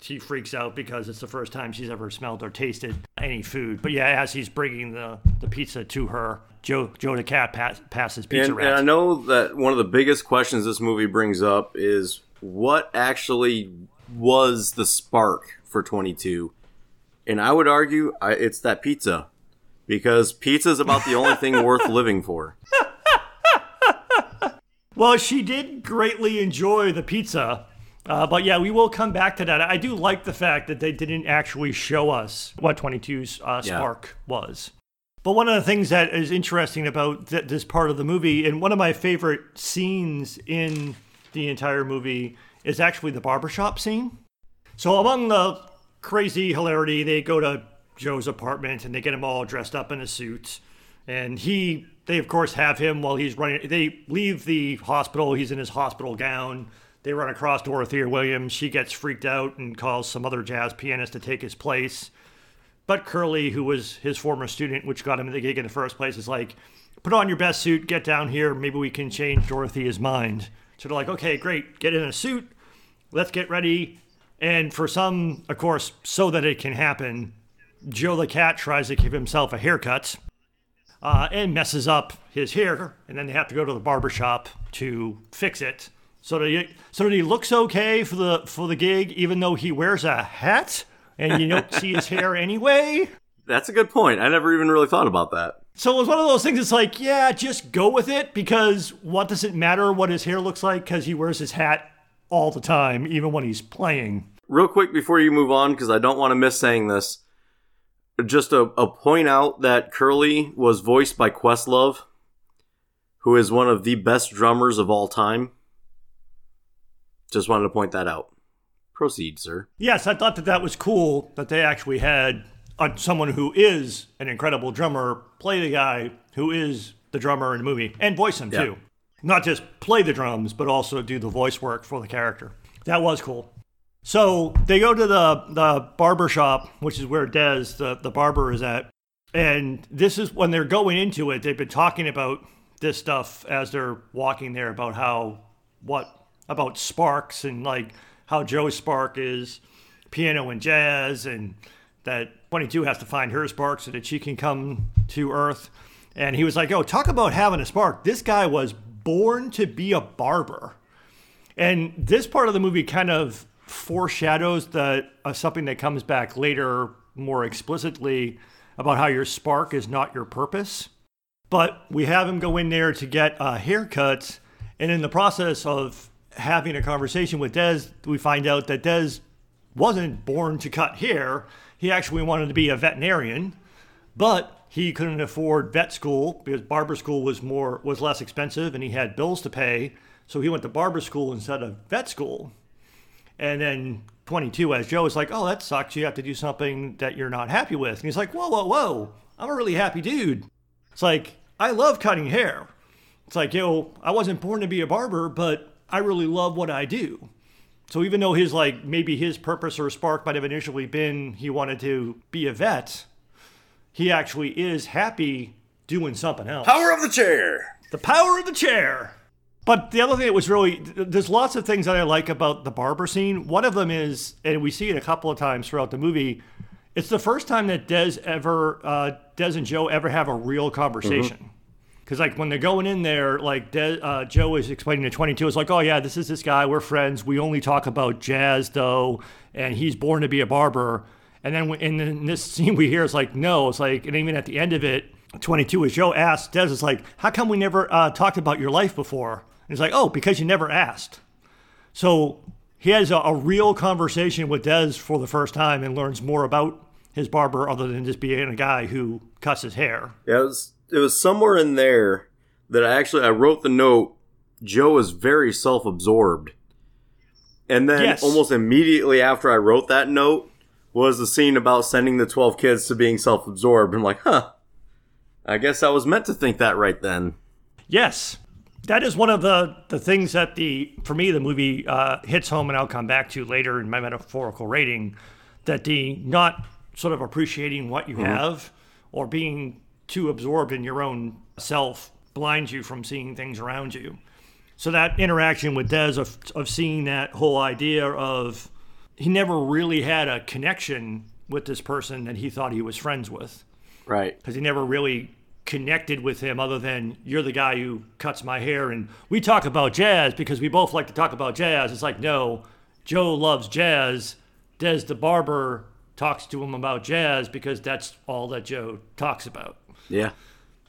she freaks out because it's the first time she's ever smelled or tasted any food. But yeah, as he's bringing the, the pizza to her, Joe Joe the cat pass, passes pizza And, and I know that one of the biggest questions this movie brings up is what actually was the spark for 22. And I would argue I, it's that pizza. Because pizza is about the only thing worth living for. Well, she did greatly enjoy the pizza. Uh, but yeah, we will come back to that. I do like the fact that they didn't actually show us what 22's uh, Yeah. spark was. But one of the things that is interesting about th- this part of the movie, and one of my favorite scenes in the entire movie, is actually the barbershop scene. So among the crazy hilarity, they go to Joe's apartment and they get him all dressed up in a suit. And he, they of course have him while he's running. They leave the hospital. He's in his hospital gown. They run across Dorothea Williams. She gets freaked out and calls some other jazz pianist to take his place. But Curley, who was his former student, which got him the gig in the first place, is like, put on your best suit, get down here, maybe we can change Dorothea's mind. So they're like, okay, great, get in a suit, let's get ready. And for some, of course, so that it can happen, Joe the cat tries to give himself a haircut. uh, and messes up his hair, and then they have to go to the barber shop to fix it. So that he, so that he looks okay for the for the gig, even though he wears a hat and you don't see his hair anyway. That's a good point. I never even really thought about that. So it was one of those things. It's like, yeah, just go with it because what does it matter what his hair looks like? Because he wears his hat all the time, even when he's playing. Real quick before you move on, because I don't want to miss saying this, just a, a point out that Curley was voiced by Questlove, who is one of the best drummers of all time. Just wanted to point that out. Proceed, sir. Yes, I thought that that was cool that they actually had uh, someone who is an incredible drummer play the guy who is the drummer in the movie and voice him Yeah. too. Not just play the drums, but also do the voice work for the character. That was cool. So they go to the the barber shop, which is where Dez, the, the barber, is at. And this is when they're going into it, they've been talking about this stuff as they're walking there about how what about Sparks and like how Joe Spark is piano and jazz and that 22 has to find her spark so that she can come to Earth. And he was like, Oh, talk about having a spark. This guy was born to be a barber. And this part of the movie kind of foreshadows that uh, something that comes back later more explicitly about how your spark is not your purpose. But we have him go in there to get a haircut, and in the process of having a conversation with Dez, we find out that Dez wasn't born to cut hair. He actually wanted to be a veterinarian, but he couldn't afford vet school because barber school was more was less expensive, and he had bills to pay. So he went to barber school instead of vet school. And then 22, as Joe is like, oh, that sucks. You have to do something that you're not happy with. And he's like, whoa, whoa, whoa. I'm a really happy dude. It's like, I love cutting hair. It's like, yo, I wasn't born to be a barber, but I really love what I do. So even though his, like, maybe his purpose or spark might have initially been he wanted to be a vet, he actually is happy doing something else. Power of the chair. The power of the chair. But the other thing that was really, there's lots of things that I like about the barber scene. One of them is, and we see it a couple of times throughout the movie, it's the first time that Dez ever, uh, Dez and Joe ever have a real conversation. Because like when they're going in there, like Dez, uh, Joe is explaining to 22, it's like, oh yeah, this is this guy, we're friends. We only talk about jazz though, and he's born to be a barber. And then in, this scene we hear, it's like, no, it's like, and even at the end of it, 22, as Joe asks Dez, it's like, how come we never uh, talked about your life before? And he's like, oh, because you never asked. So he has a, a real conversation with Dez for the first time and learns more about his barber other than just being a guy who cuts his hair. Yeah, it was it was somewhere in there that I actually I wrote the note. Joe is very self absorbed, and then Yes. almost immediately after I wrote that note was the scene about sending the twelve kids to being self absorbed. I'm like, huh. I guess I was meant to think that right then. Yes. That is one of the, the things that the for me the movie uh, hits home, and I'll come back to later in my metaphorical rating. That the not sort of appreciating what you have or being too absorbed in your own self blinds you from seeing things around you. So that interaction with Dez of of seeing that whole idea of he never really had a connection with this person that he thought he was friends with Right. because he never really connected with him other than you're the guy who cuts my hair and we talk about jazz because we both like to talk about jazz. It's like, no, Joe loves jazz. Dez the barber talks to him about jazz because that's all that Joe talks about. Yeah.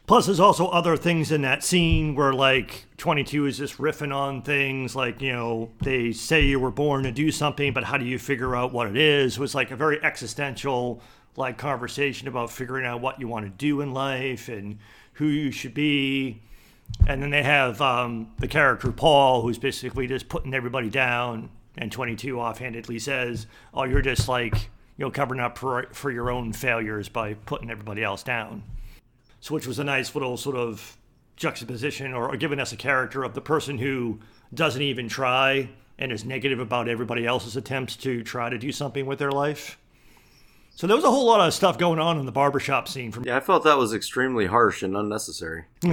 Plus, there's also other things in that scene where, like, 22 is just riffing on things like, you know, they say you were born to do something, but how do you figure out what it is? It was like a very existential, like, conversation about figuring out what you want to do in life and who you should be. And then they have um, the character Paul, who's basically just putting everybody down. And 22 offhandedly says, Oh, you're just like, you know, covering up for, for your own failures by putting everybody else down. So, which was a nice little sort of juxtaposition or, or giving us a character of the person who doesn't even try and is negative about everybody else's attempts to try to do something with their life. So there was a whole lot of stuff going on in the barbershop scene from Yeah, I felt that was extremely harsh and unnecessary.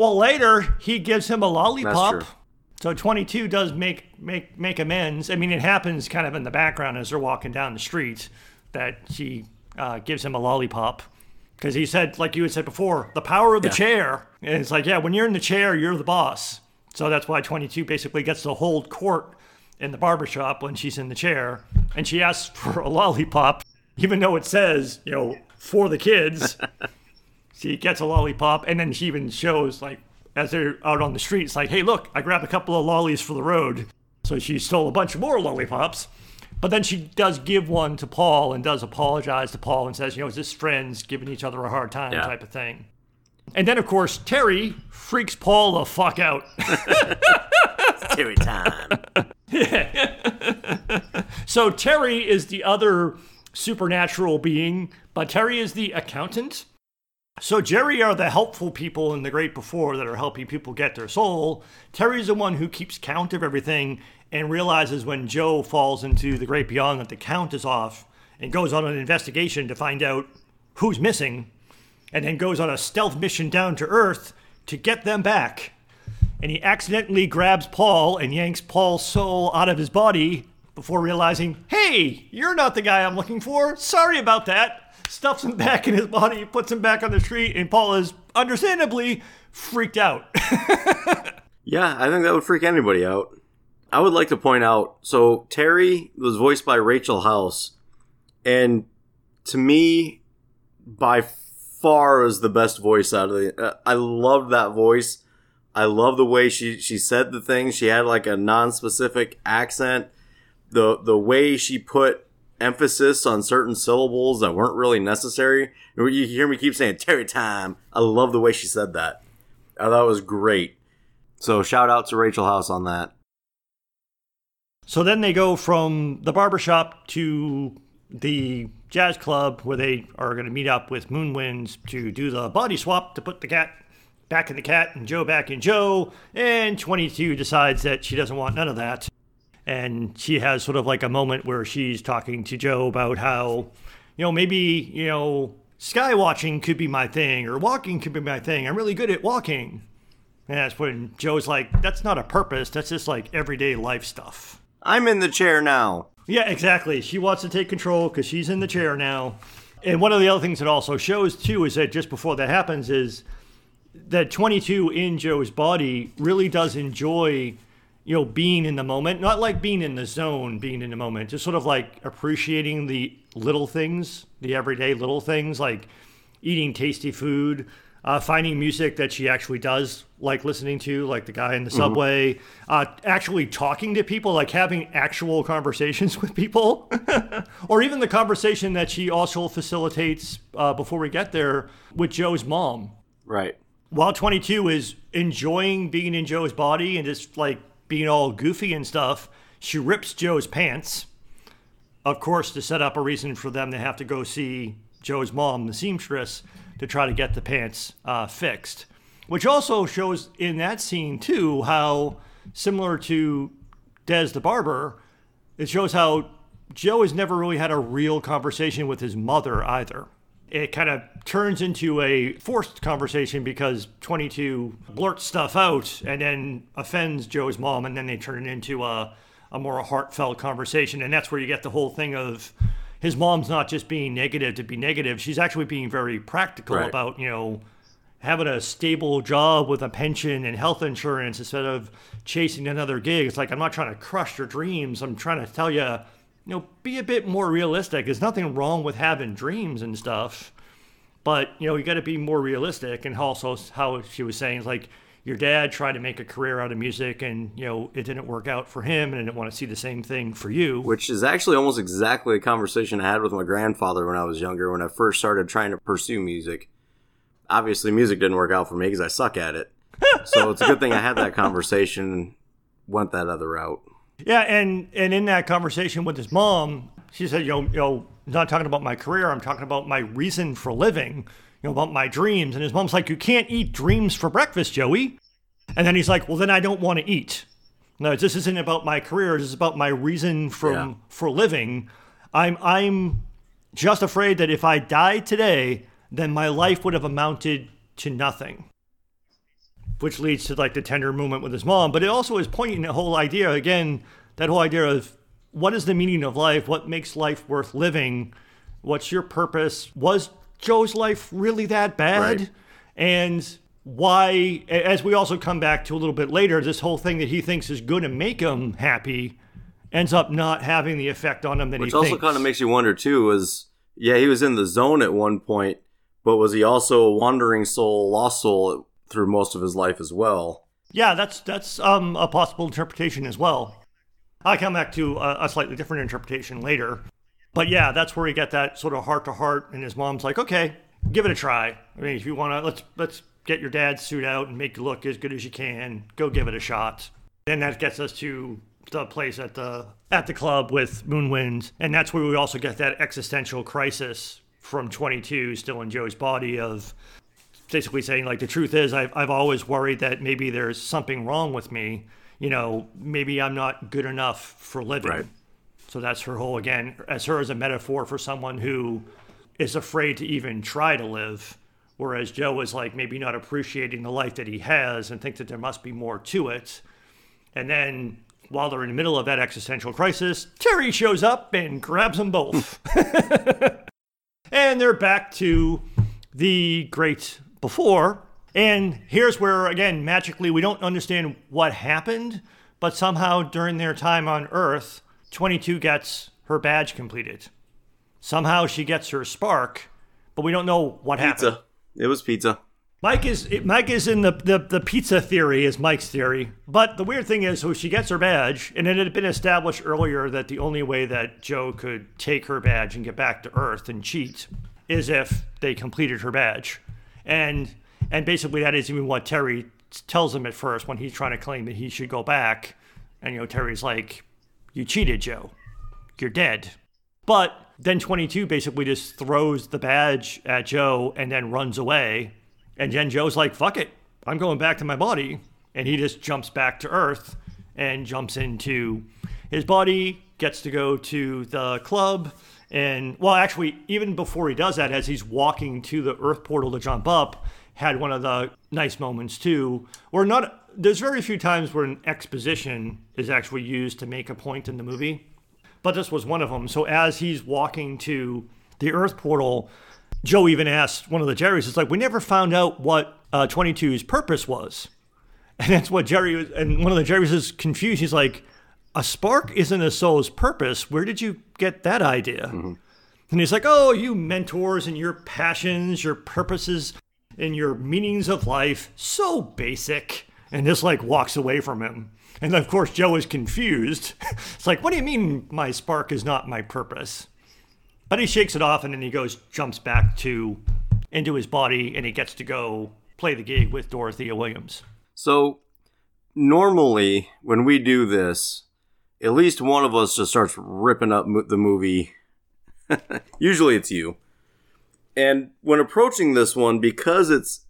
Well, later he gives him a lollipop. So 22 does make make make amends. I mean, it happens kind of in the background as they're walking down the street that she uh, gives him a lollipop Because he said, like you had said before, the power of the Yeah. chair. And it's like, yeah, when you're in the chair, you're the boss. So that's why 22 basically gets to hold court in the barbershop when she's in the chair. And she asks for a lollipop, even though it says, you know, for the kids. she gets a lollipop. And then she even shows, like, as they're out on the street, it's like, hey, look, I grabbed a couple of lollies for the road. So she stole a bunch more lollipops. But then she does give one to Paul and does apologize to Paul and says, you know, it's just friends giving each other a hard time Yeah. type of thing. And then, of course, Terry freaks Paul the fuck out. Terry time. so Terry is the other supernatural being, but Terry is the accountant. So Jerry are the helpful people in the great before that are helping people get their soul. Terry's the one who keeps count of everything and realizes when Joe falls into the great beyond that the count is off and goes on an investigation to find out who's missing and then goes on a stealth mission down to Earth to get them back. And he accidentally grabs Paul and yanks Paul's soul out of his body before realizing, hey, you're not the guy I'm looking for. Sorry about that. Stuffs him back in his body, puts him back on the street, and Paul is understandably freaked out. Yeah, I think that would freak anybody out. I would like to point out so Terry was voiced by Rachel House, and to me, by far is the best voice out of the. Uh, I loved that voice. I love the way she she said the things. She had like a non-specific accent. The the way she put emphasis on certain syllables that weren't really necessary. You hear me keep saying Terry time. I love the way she said that. Uh, I thought it was great. So shout out to Rachel House on that. So then they go from the barbershop to the jazz club where they are going to meet up with Moonwinds to do the body swap to put the cat back in the cat and Joe back in Joe. And 22 decides that she doesn't want none of that. And she has sort of like a moment where she's talking to Joe about how, you know, maybe, you know, sky watching could be my thing or walking could be my thing. I'm really good at walking. And that's when Joe's like, that's not a purpose. That's just like everyday life stuff. I'm in the chair now. Yeah, exactly. She wants to take control because she's in the chair now. And one of the other things it also shows too is that just before that happens is that 22 in Joe's body really does enjoy, you know, being in the moment. Not like being in the zone, being in the moment, just sort of like appreciating the little things, the everyday little things, like eating tasty food, uh, finding music that she actually does like listening to, like the guy in the subway, uh, actually talking to people, like having actual conversations with people, or even the conversation that she also facilitates uh, before we get there with Joe's mom. Right. While 22 is enjoying being in Joe's body and just like being all goofy and stuff, she rips Joe's pants. Of course, to set up a reason for them to have to go see Joe's mom, the seamstress, to try to get the pants uh, fixed. Which also shows in that scene, too, how similar to Des the barber, it shows how Joe has never really had a real conversation with his mother either. It kind of turns into a forced conversation because 22 blurts stuff out and then offends Joe's mom, and then they turn it into a, a more heartfelt conversation. And that's where you get the whole thing of his mom's not just being negative to be negative, she's actually being very practical Right. about, you know, having a stable job with a pension and health insurance instead of chasing another gig. It's like I'm not trying to crush your dreams. I'm trying to tell you, you know, be a bit more realistic. There's nothing wrong with having dreams and stuff, but you know, you got to be more realistic. And also, how she was saying, like your dad tried to make a career out of music, and you know, it didn't work out for him, and I didn't want to see the same thing for you. Which is actually almost exactly a conversation I had with my grandfather when I was younger, when I first started trying to pursue music. Obviously, music didn't work out for me because I suck at it. so it's a good thing I had that conversation and went that other route. Yeah, and and in that conversation with his mom, she said, "Yo, yo, I'm not talking about my career. I'm talking about my reason for living. You know, about my dreams." And his mom's like, "You can't eat dreams for breakfast, Joey." And then he's like, "Well, then I don't want to eat. No, this isn't about my career. This is about my reason from Yeah. for living. I'm I'm just afraid that if I died today, then my life would have amounted to nothing." Which leads to like the tender moment with his mom. But it also is pointing the whole idea again, that whole idea of what is the meaning of life? What makes life worth living? What's your purpose? Was Joe's life really that bad? Right. And why, as we also come back to a little bit later, this whole thing that he thinks is going to make him happy ends up not having the effect on him that Which he also thinks. kind of makes you wonder too. Was yeah, he was in the zone at one point, but was he also a wandering soul, lost soul through most of his life as well? Yeah, that's that's um, a possible interpretation as well. I'll come back to a, a slightly different interpretation later. But yeah, that's where you get that sort of heart to heart, and his mom's like, "Okay, give it a try. I mean, if you want to, let's let's get your dad's suit out and make you look as good as you can. Go give it a shot." Then that gets us to the place at the at the club with Moonwind, and that's where we also get that existential crisis from 22 still in Joe's body of basically saying like the truth is I've, I've always worried that maybe there's something wrong with me. You know maybe i'm not good enough for living. Right. so that's her whole again as her as a metaphor for someone who is afraid to even try to live whereas joe is like maybe not appreciating the life that he has and think that there must be more to it. And then while they're in the middle of that existential crisis terry shows up and grabs them both. And they're back to the great before. And here's where, again, magically, we don't understand what happened, but somehow during their time on Earth, 22 gets her badge completed. Somehow she gets her spark, but we don't know what happened. Pizza. It was pizza. Mike is Mike is in the, the the pizza theory is Mike's theory, but the weird thing is, so she gets her badge, and it had been established earlier that the only way that Joe could take her badge and get back to Earth and cheat is if they completed her badge, and and basically that is even what Terry tells him at first when he's trying to claim that he should go back, and you know Terry's like, "You cheated, Joe. You're dead." But then 22 basically just throws the badge at Joe and then runs away. And then Joe's like, fuck it, I'm going back to my body. And he just jumps back to Earth and jumps into his body, gets to go to the club. And, well, actually, even before he does that, as he's walking to the Earth portal to jump up, had one of the nice moments too, where not, there's very few times where an exposition is actually used to make a point in the movie but this was one of them. So as he's walking to the Earth portal, Joe even asked one of the Jerrys, "It's like we never found out what uh, 22's purpose was," and that's what Jerry was. And one of the Jerrys is confused. He's like, "A spark isn't a soul's purpose. Where did you get that idea?" And he's like, "Oh, you mentors and your passions, your purposes, and your meanings of life, so basic." And just like walks away from him. And of course, Joe is confused. it's like, what do you mean my spark is not my purpose? But he shakes it off and then he goes, jumps back to into his body and he gets to go play the gig with Dorothea Williams. So normally when we do this, at least one of us just starts ripping up mo- the movie. Usually it's you. And when approaching this one, because it's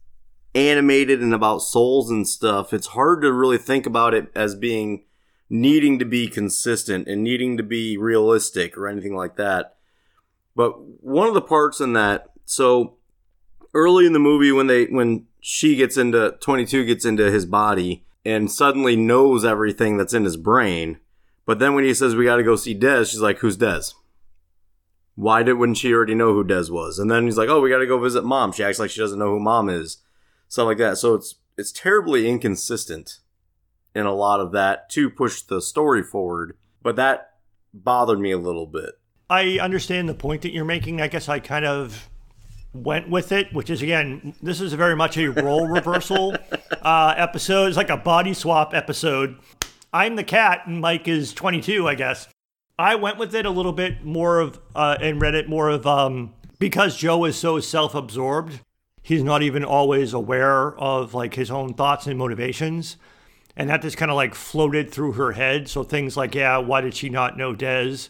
animated and about souls and stuff, it's hard to really think about it as being needing to be consistent and needing to be realistic or anything like that. But one of the parts in that, so early in the movie when they when she gets into 22 gets into his body and suddenly knows everything that's in his brain, but then when he says we got to go see Dez, she's like, "Who's Dez?" Why did wouldn't she already know who Dez was? And then he's like, "Oh, we got to go visit mom." She acts like she doesn't know who mom is, stuff like that. So it's it's terribly inconsistent in a lot of that to push the story forward. But that bothered me a little bit. I understand the point that you're making. I guess I kind of went with it, which is again, this is very much a role reversal uh, episode. It's like a body swap episode. I'm the cat, and Mike is 22, I guess. I went with it a little bit more of uh, and read it more of um, because Joe is so self-absorbed. He's not even always aware of like his own thoughts and motivations, and that just kind of like floated through her head. So things like, yeah, why did she not know Dez?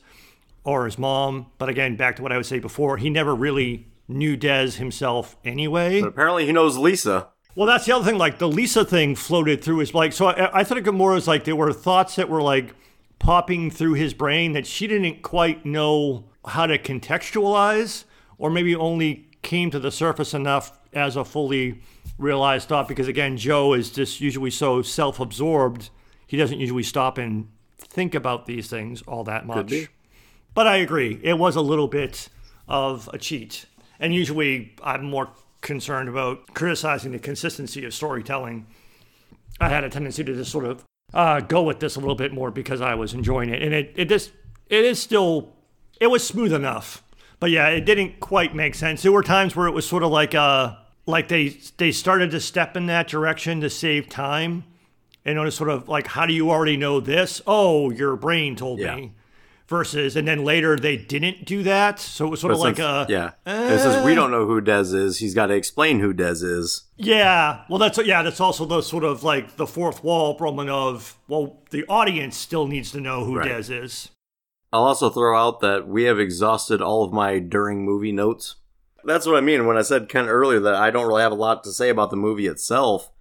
or his mom. But again, back to what I would say before, he never really knew Dez himself anyway. But apparently he knows Lisa. Well, that's the other thing. Like the Lisa thing floated through his like. So I, I thought of it more as like there were thoughts that were like popping through his brain that she didn't quite know how to contextualize, or maybe only came to the surface enough as a fully realized thought. Because again, Joe is just usually so self-absorbed, he doesn't usually stop and think about these things all that much. But I agree, it was a little bit of a cheat. And usually I'm more concerned about criticizing the consistency of storytelling. I had a tendency to just sort of uh, go with this a little bit more because I was enjoying it. And it, it just, it is still, it was smooth enough. But yeah, it didn't quite make sense. There were times where it was sort of like, uh, like they, they started to step in that direction to save time. And it was sort of like, how do you already know this? Oh, your brain told Yeah. me. Versus, and then later they didn't do that. So it was sort But of like since- a, yeah. it says we don't know who Dez is. He's got to explain who Dez is. Yeah, well, that's yeah, that's also the sort of like the fourth wall problem of well, the audience still needs to know who Right. Dez is. I'll also throw out that we have exhausted all of my during movie notes. That's what I mean when I said kind of earlier that I don't really have a lot to say about the movie itself.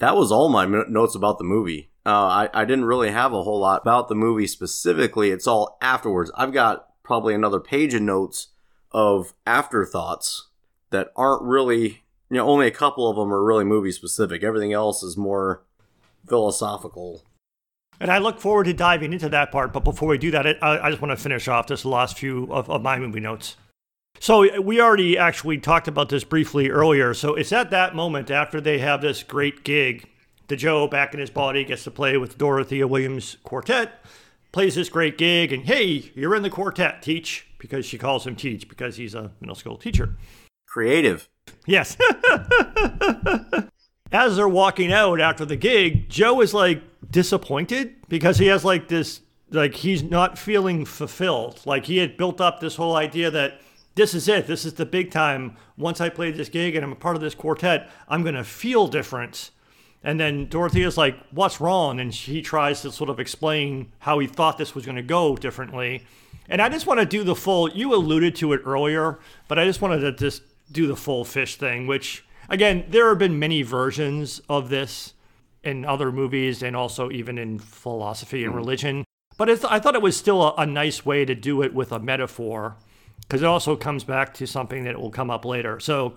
That was all my notes about the movie. Uh, I, I didn't really have a whole lot about the movie specifically. It's all afterwards. I've got probably another page of notes of afterthoughts that aren't really, you know, only a couple of them are really movie specific. Everything else is more philosophical. And I look forward to diving into that part. But before we do that, I, I just want to finish off this last few of, of my movie notes. So we already actually talked about this briefly earlier. So it's at that moment after they have this great gig, the Joe back in his body gets to play with Dorothea Williams Quartet, plays this great gig, and hey, you're in the quartet, Teach, because she calls him Teach because he's a middle school teacher. Creative. Yes. As they're walking out after the gig, Joe is like disappointed because he has like this, like he's not feeling fulfilled. Like he had built up this whole idea that this is it, this is the big time. Once I play this gig and I'm a part of this quartet, I'm going to feel different. And then Dorothea's like, what's wrong? And she tries to sort of explain how he thought this was going to go differently. And I just want to do the full, you alluded to it earlier, but I just wanted to just do the full fish thing, which, again, there have been many versions of this in other movies and also even in philosophy and hmm. religion. But it's, I thought it was still a, a nice way to do it with a metaphor because it also comes back to something that will come up later. So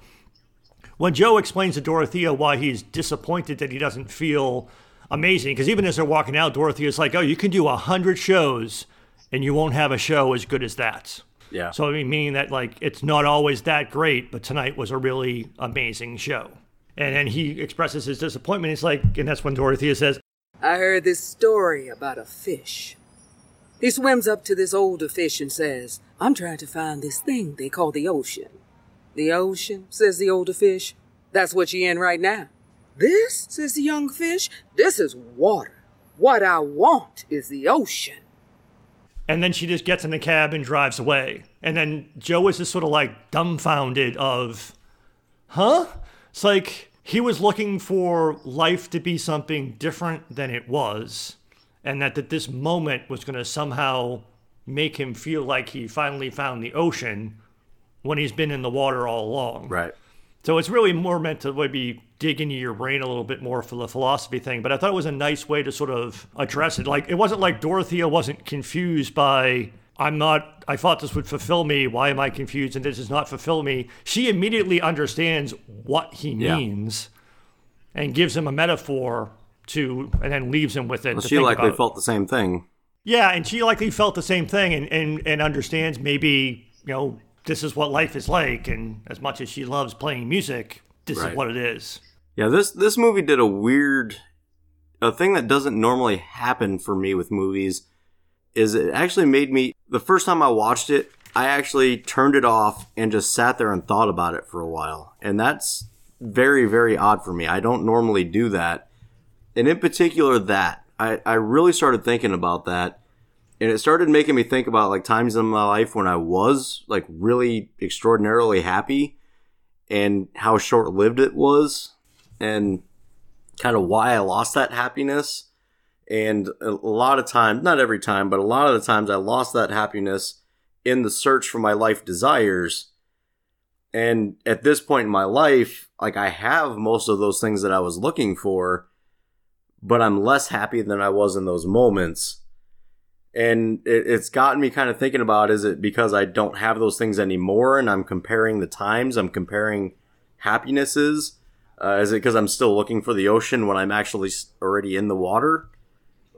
when Joe explains to Dorothea why he's disappointed that he doesn't feel amazing, because even as they're walking out, Dorothea's like, "Oh, you can do a hundred shows, and you won't have a show as good as that." Yeah. So I mean, meaning that like it's not always that great, but tonight was a really amazing show. And then he expresses his disappointment. He's like, and that's when Dorothea says, I heard this story about a fish. He swims up to this older fish and says, I'm trying to find this thing they call the ocean. The ocean, says the older fish. That's what you're in right now. This, says the young fish, this is water. What I want is the ocean. And then she just gets in the cab and drives away. And then Joe is just sort of like dumbfounded of, huh? It's like he was looking for life to be something different than it was. And that, that this moment was going to somehow make him feel like he finally found the ocean when he's been in the water all along. Right. So it's really more meant to maybe dig into your brain a little bit more for the philosophy thing. But I thought it was a nice way to sort of address it. Like it wasn't like Dorothea wasn't confused by I'm not I thought this would fulfill me. Why am I confused and this does not fulfill me? She immediately understands what he Yeah. means and gives him a metaphor to and then leaves him with it. Well, she likely felt the same thing. Yeah, and she likely felt the same thing and, and, and understands maybe, you know, this is what life is like. And as much as she loves playing music, this Right. is what it is. Yeah, this this movie did a weird a thing that doesn't normally happen for me with movies is it actually made me the first time I watched it, I actually turned it off and just sat there and thought about it for a while. And that's very very odd for me. I don't normally do that. And in particular that. I I really started thinking about that and it started making me think about like times in my life when I was like really extraordinarily happy and how short lived it was and kind of why I lost that happiness. And a lot of times, not every time, but a lot of the times I lost that happiness in the search for my life desires. And at this point in my life, like I have most of those things that I was looking for, but I'm less happy than I was in those moments. And it, it's gotten me kind of thinking about is it because I don't have those things anymore and I'm comparing the times, I'm comparing happinesses? Uh, is it because I'm still looking for the ocean when I'm actually already in the water?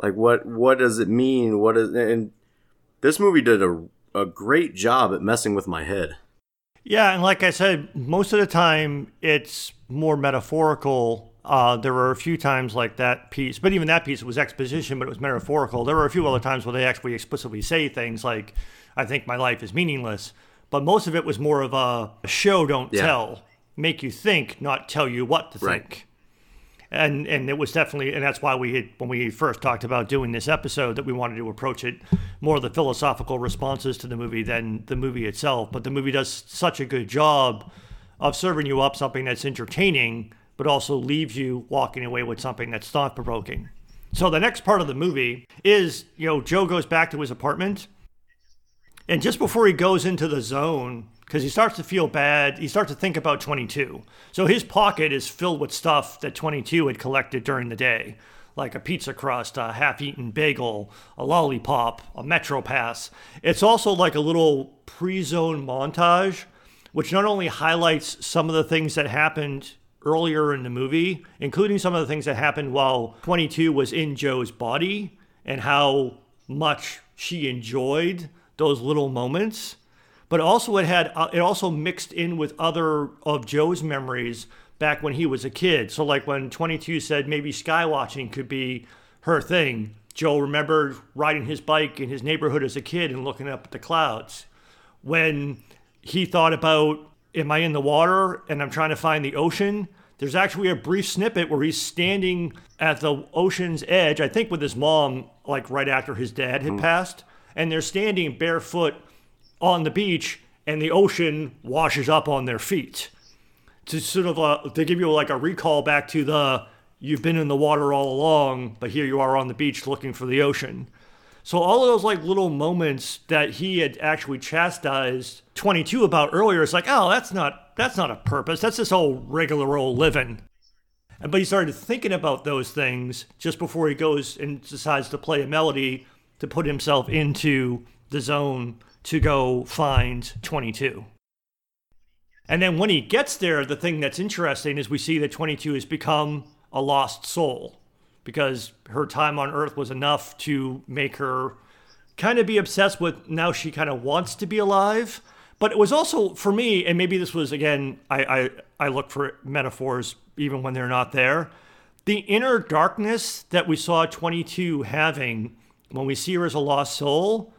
Like what what does it mean? What is and this movie did a a great job at messing with my head. Yeah, and like I said, most of the time it's more metaphorical. Uh, there were a few times like that piece, but even that piece was exposition, but it was metaphorical. There were a few other times where they actually explicitly say things like, I think my life is meaningless. But most of it was more of a show, don't Yeah. tell, make you think, not tell you what to Right. think. And and it was definitely, and that's why we had when we first talked about doing this episode that we wanted to approach it more of the philosophical responses to the movie than the movie itself. But the movie does such a good job of serving you up something that's entertaining, but also leaves you walking away with something that's thought provoking. So the next part of the movie is, you know, Joe goes back to his apartment and just before he goes into the zone, because he starts to feel bad, he starts to think about 22. So his pocket is filled with stuff that 22 had collected during the day, like a pizza crust, a half eaten bagel, a lollipop, a Metro Pass. It's also like a little pre zone montage, which not only highlights some of the things that happened earlier in the movie, including some of the things that happened while 22 was in Joe's body and how much she enjoyed those little moments but also it had uh, it also mixed in with other of Joe's memories back when he was a kid. So like when 22 said maybe skywatching could be her thing. Joe remembered riding his bike in his neighborhood as a kid and looking up at the clouds. When he thought about am I in the water and I'm trying to find the ocean, there's actually a brief snippet where he's standing at the ocean's edge, I think with his mom like right after his dad had passed, and they're standing barefoot on the beach and the ocean washes up on their feet. To sort of uh, to give you like a recall back to the you've been in the water all along but here you are on the beach looking for the ocean so all of those like little moments that he had actually chastised 22 about earlier it's like oh that's not that's not a purpose. That's just old regular old living. And but he started thinking about those things just before he goes and decides to play a melody to put himself into the zone to go find 22. And then when he gets there, the thing that's interesting is we see that 22 has become a lost soul because her time on Earth was enough to make her kind of be obsessed with now she kind of wants to be alive. But it was also for me, and maybe this was again, I, I, I look for metaphors even when they're not there. The inner darkness that we saw 22 having when we see her as a lost soul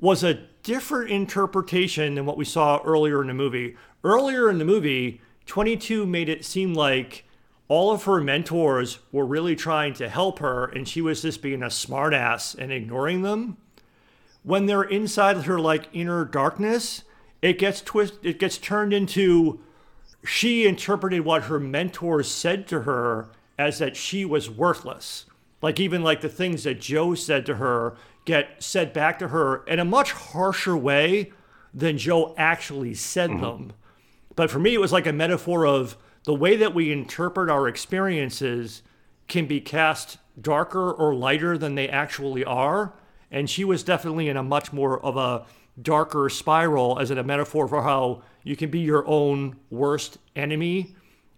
was a different interpretation than what we saw earlier in the movie. Earlier in the movie, 22 made it seem like all of her mentors were really trying to help her and she was just being a smartass and ignoring them. When they're inside her like inner darkness, it gets twist it gets turned into she interpreted what her mentors said to her as that she was worthless. Like even like the things that Joe said to her get said back to her in a much harsher way than Joe actually said mm-hmm. them. But for me, it was like a metaphor of the way that we interpret our experiences can be cast darker or lighter than they actually are. And she was definitely in a much more of a darker spiral as in a metaphor for how you can be your own worst enemy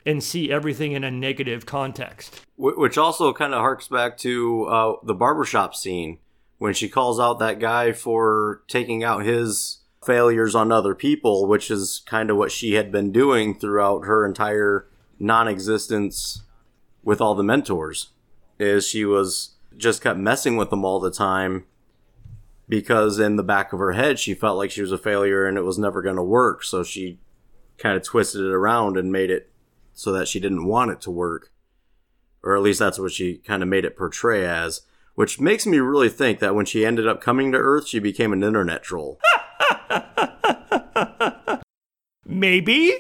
and see everything in a negative context. Which also kind of harks back to uh, the barbershop scene when she calls out that guy for taking out his failures on other people, which is kind of what she had been doing throughout her entire non existence with all the mentors. Is she was just kept messing with them all the time because in the back of her head she felt like she was a failure and it was never going to work. So she kind of twisted it around and made it so that she didn't want it to work or at least that's what she kind of made it portray as, which makes me really think that when she ended up coming to Earth, she became an internet troll. Maybe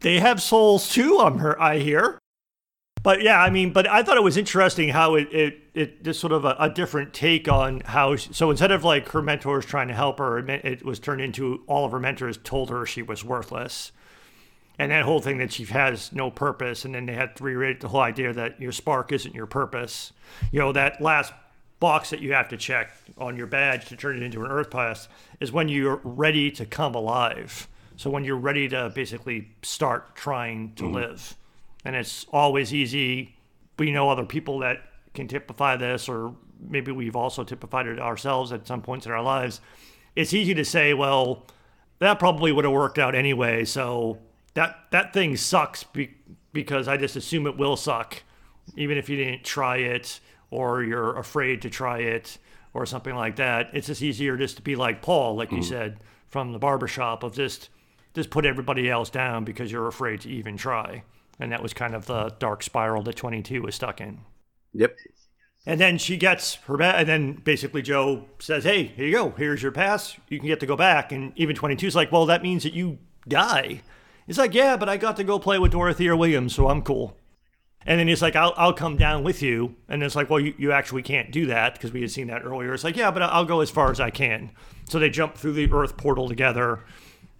they have souls too. I'm her. I hear. But yeah, I mean, but I thought it was interesting how it it it just sort of a, a different take on how. She, so instead of like her mentors trying to help her, it, it was turned into all of her mentors told her she was worthless, and that whole thing that she has no purpose, and then they had to reiterate the whole idea that your spark isn't your purpose. You know that last box that you have to check on your badge to turn it into an Earth Pass is when you're ready to come alive. So when you're ready to basically start trying to mm-hmm. live, and it's always easy. We know other people that can typify this, or maybe we've also typified it ourselves at some points in our lives. It's easy to say, well, that probably would have worked out anyway. So that that thing sucks be, because I just assume it will suck, even if you didn't try it or you're afraid to try it or something like that. It's just easier just to be like Paul, like you mm-hmm. said from the barbershop, of just just put everybody else down because you're afraid to even try. And that was kind of the dark spiral that 22 was stuck in. Yep. And then she gets her back, and then basically Joe says, "Hey, here you go. Here's your pass. You can get to go back." And even 22's like, "Well, that means that you die." He's like, "Yeah, but I got to go play with Dorothea Williams, so I'm cool." And then he's like, "I'll I'll come down with you." And it's like, "Well, you, you actually can't do that because we had seen that earlier." It's like, "Yeah, but I'll go as far as I can." So they jump through the Earth portal together,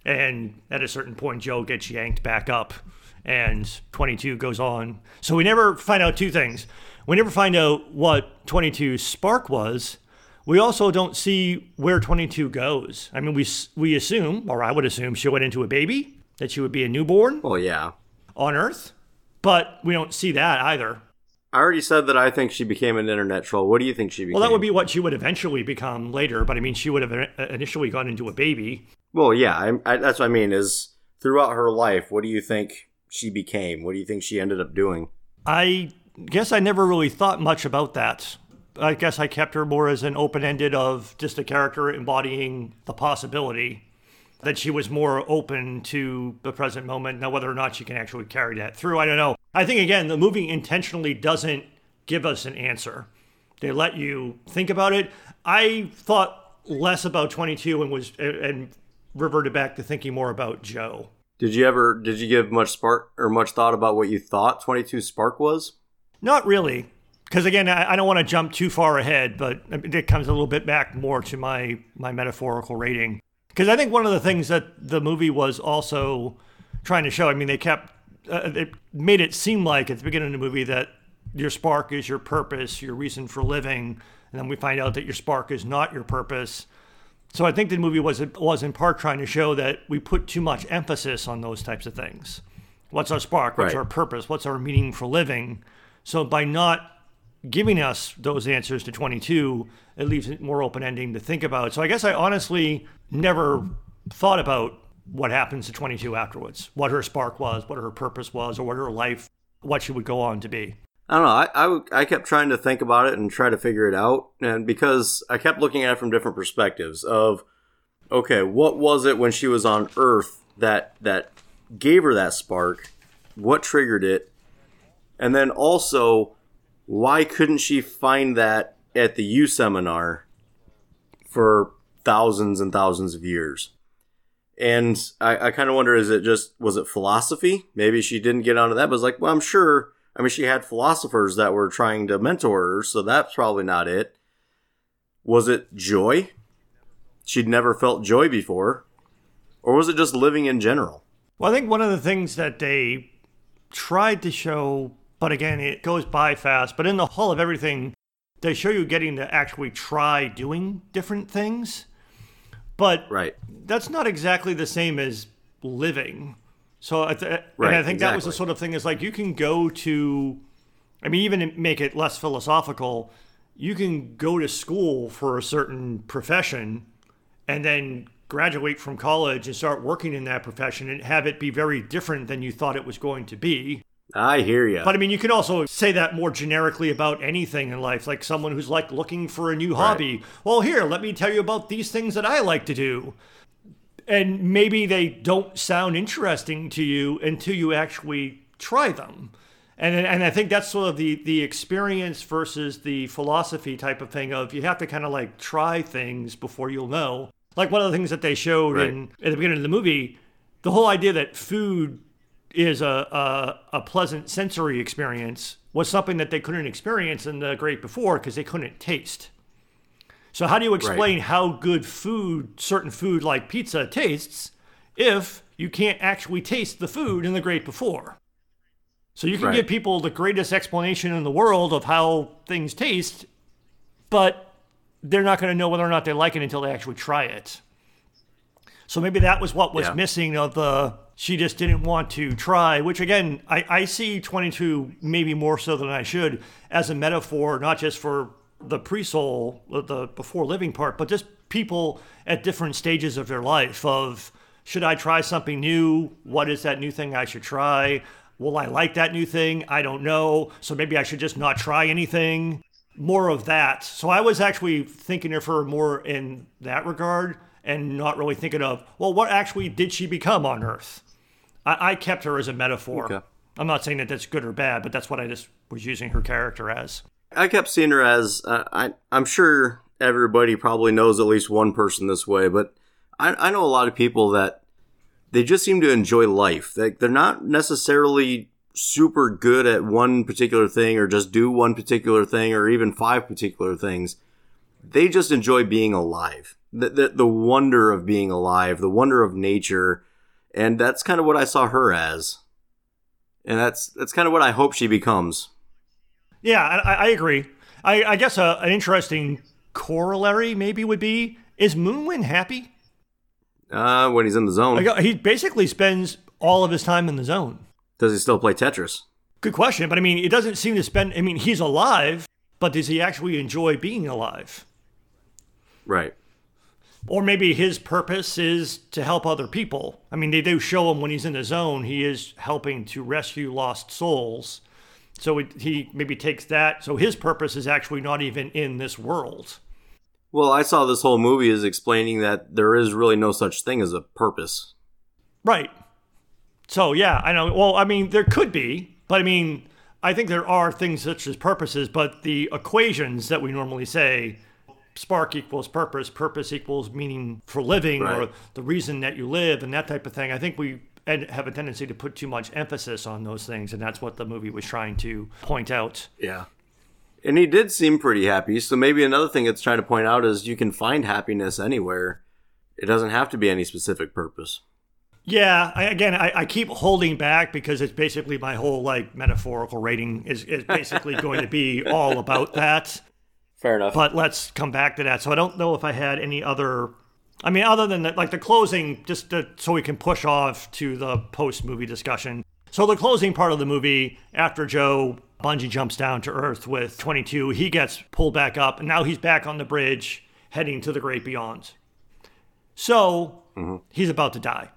and at a certain point, Joe gets yanked back up, and 22 goes on. So we never find out two things. We never find out what 22's spark was. We also don't see where 22 goes. I mean, we we assume, or I would assume, she went into a baby, that she would be a newborn Oh, yeah. on Earth, but we don't see that either. I already said that I think she became an internet troll. What do you think she became? Well, that would be what she would eventually become later, but I mean, she would have initially gone into a baby. Well, yeah. I, I, that's what I mean. Is throughout her life, what do you think she became? What do you think she ended up doing? I guess I never really thought much about that. I guess I kept her more as an open ended of just a character embodying the possibility that she was more open to the present moment. Now, whether or not she can actually carry that through, I don't know. I think, again, the movie intentionally doesn't give us an answer. They let you think about it. I thought less about 22 and was and reverted back to thinking more about Joe. Did you ever? Did you give much spark or much thought about what you thought 22 Spark was? Not really, because again, I, I don't want to jump too far ahead, but it comes a little bit back more to my my metaphorical rating. Because I think one of the things that the movie was also trying to show, I mean, they kept uh, it made it seem like at the beginning of the movie that your spark is your purpose, your reason for living, and then we find out that your spark is not your purpose. So I think the movie was was in part trying to show that we put too much emphasis on those types of things. What's our spark? What's Right. our purpose? What's our meaning for living? So by not giving us those answers to 22, it leaves it more open ending to think about. So I guess I honestly never thought about what happens to 22 afterwards, what her spark was, what her purpose was, or what her life, what she would go on to be. I don't know. I I kept trying to think about it and try to figure it out. And because I kept looking at it from different perspectives of, okay, what was it when she was on Earth that, that gave her that spark? What triggered it? And then also, why couldn't she find that at the You Seminar for thousands and thousands of years? And I, I kind of wonder, is it just, was it philosophy? Maybe she didn't get onto that, but it's like, well, I'm sure, I mean, she had philosophers that were trying to mentor her, so that's probably not it. Was it joy? She'd never felt joy before. Or was it just living in general? Well, I think one of the things that they tried to show, but again, it goes by fast, but in the Hall of Everything, they show you getting to actually try doing different things. But Right. that's not exactly the same as living. So, I th- and I think that was the sort of thing is like you can go to, I mean, even make it less philosophical, you can go to school for a certain profession and then graduate from college and start working in that profession and have it be very different than you thought it was going to be. I hear you. But I mean, you can also say that more generically about anything in life, like someone who's like looking for a new hobby. Well, here, let me tell you about these things that I like to do. And maybe they don't sound interesting to you until you actually try them. And, and I think that's sort of the, the experience versus the philosophy type of thing of you have to kind of like try things before you'll know. Like one of the things that they showed Right. in at the beginning of the movie, the whole idea that food is a, a, a pleasant sensory experience was something that they couldn't experience in the great before because they couldn't taste. So how do you explain how good food, certain food like pizza tastes, if you can't actually taste the food in the great before? So you can Right. give people the greatest explanation in the world of how things taste, but they're not going to know whether or not they like it until they actually try it. So maybe that was what was Yeah. missing of the she just didn't want to try, which again, I, I see 22 maybe more so than I should as a metaphor, not just for the pre soul, the before living part, but just people at different stages of their life of Should I try something new? What is that new thing I should try? Will I like that new thing? I don't know. So maybe I should just not try anything. More of that. So I was actually thinking of her more in that regard and not really thinking of, well, what actually did she become on Earth? I, I kept her as a metaphor. Okay. I'm not saying that that's good or bad, but that's what I just was using her character as. I kept seeing her as uh, I. I'm sure everybody probably knows at least one person this way, but I, I know a lot of people that they just seem to enjoy life. They, they're not necessarily super good at one particular thing or just do one particular thing or even five particular things. They just enjoy being alive. The, the, the wonder of being alive, the wonder of nature. And that's kind of what I saw her as. And that's, that's kind of what I hope she becomes. Yeah, I, I agree. I, I guess a, an interesting corollary maybe would be is Moonwind happy? Uh, when he's in the zone. Like, he basically spends all of his time in the zone. Does he still play Tetris? Good question, but I mean, it doesn't seem to spend. I mean, he's alive, but does he actually enjoy being alive? Right. Or maybe his purpose is to help other people. I mean, they do show him when he's in the zone, he is helping to rescue lost souls. So it, he maybe takes that. So his purpose is actually not even in this world. Well, I saw this whole movie as explaining that there is really no such thing as a purpose. Right. So yeah, I know. Well, I mean, there could be, but I mean, I think there are things such as purposes, but the equations that we normally say spark equals purpose, purpose equals meaning for living Right. or the reason that you live and that type of thing. I think we have a tendency to put too much emphasis on those things, and that's what the movie was trying to point out. Yeah. And he did seem pretty happy. So maybe another thing it's trying to point out is you can find happiness anywhere. It doesn't have to be any specific purpose. Yeah, I, again, I, I keep holding back because it's basically my whole like metaphorical rating is, is basically going to be all about that. Fair enough. But let's come back to that. So I don't know if I had any other. I mean, other than that, like the closing, just to, so we can push off to the post movie discussion. So the closing part of the movie, after Joe bungee jumps down to Earth with 22, he gets pulled back up, and now he's back on the bridge heading to the great beyond. So mm-hmm. he's about to die.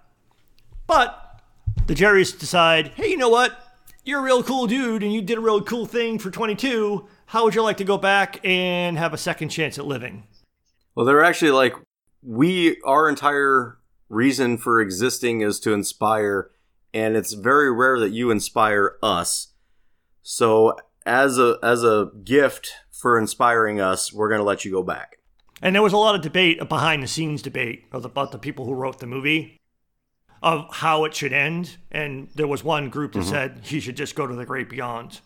But the Jerrys decide, hey, you know what? You're a real cool dude and you did a real cool thing for 22. How would you like to go back and have a second chance at living? Well, they're actually like, we, our entire reason for existing is to inspire, and it's very rare that you inspire us. So, as a as a gift for inspiring us, we're gonna let you go back. And there was a lot of debate, a behind the scenes debate about the people who wrote the movie of how it should end. And there was one group that mm-hmm. said he should just go to the great beyond.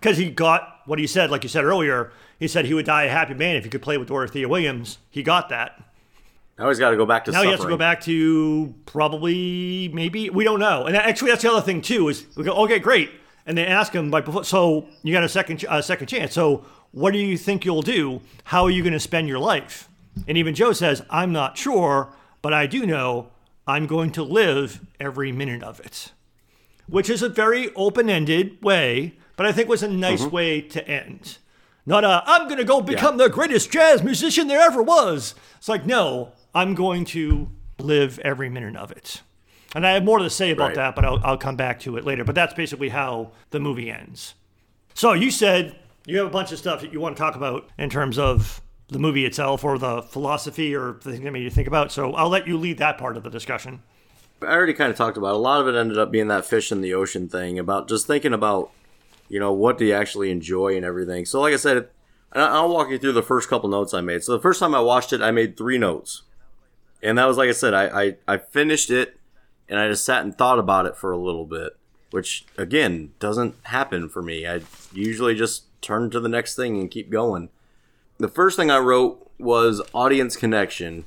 Because he got what he said, like you said earlier, he said he would die a happy man if he could play with Dorothea Williams. He got that. Now he's got to go back to now he has to go back to probably maybe we don't know. And actually, that's the other thing too is we go okay, great, and they ask him like before, so you got a second a second chance. So what do you think you'll do? How are you going to spend your life? And even Joe says, I'm not sure, but I do know I'm going to live every minute of it, which is a very open ended way, but I think was a nice mm-hmm. way to end. Not a, I'm going to go become the greatest jazz musician there ever was. It's like, no, I'm going to live every minute of it. And I have more to say about Right. that, but I'll, I'll come back to it later. But that's basically how the movie ends. So you said you have a bunch of stuff that you want to talk about in terms of the movie itself or the philosophy or the thing that made you think about. So I'll let you lead that part of the discussion. I already kind of talked about it. a lot of it ended up being that fish in the ocean thing about just thinking about you know what do you actually enjoy and everything. So like I said, I'll walk you through the first couple notes I made. So the first time I watched it, I made three notes, and that was like I said, I I, I finished it and I just sat and thought about it for a little bit, which again doesn't happen for me. I usually just turn to the next thing and keep going. The first thing I wrote was audience connection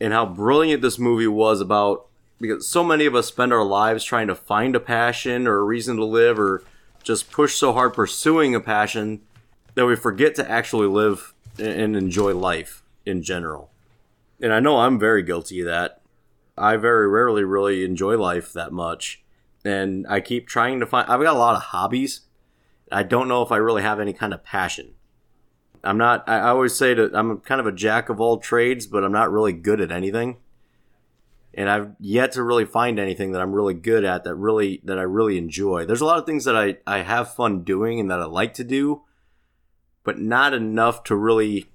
and how brilliant this movie was about because so many of us spend our lives trying to find a passion or a reason to live or just push so hard pursuing a passion that we forget to actually live and enjoy life in general. And I know I'm very guilty of that. I very rarely really enjoy life that much. And I keep trying to find, I've got a lot of hobbies. I don't know if I really have any kind of passion. I'm not, I always say that I'm kind of a jack of all trades, but I'm not really good at anything and I've yet to really find anything that I'm really good at that really that I really enjoy. There's a lot of things that I I have fun doing and that I like to do, but not enough to really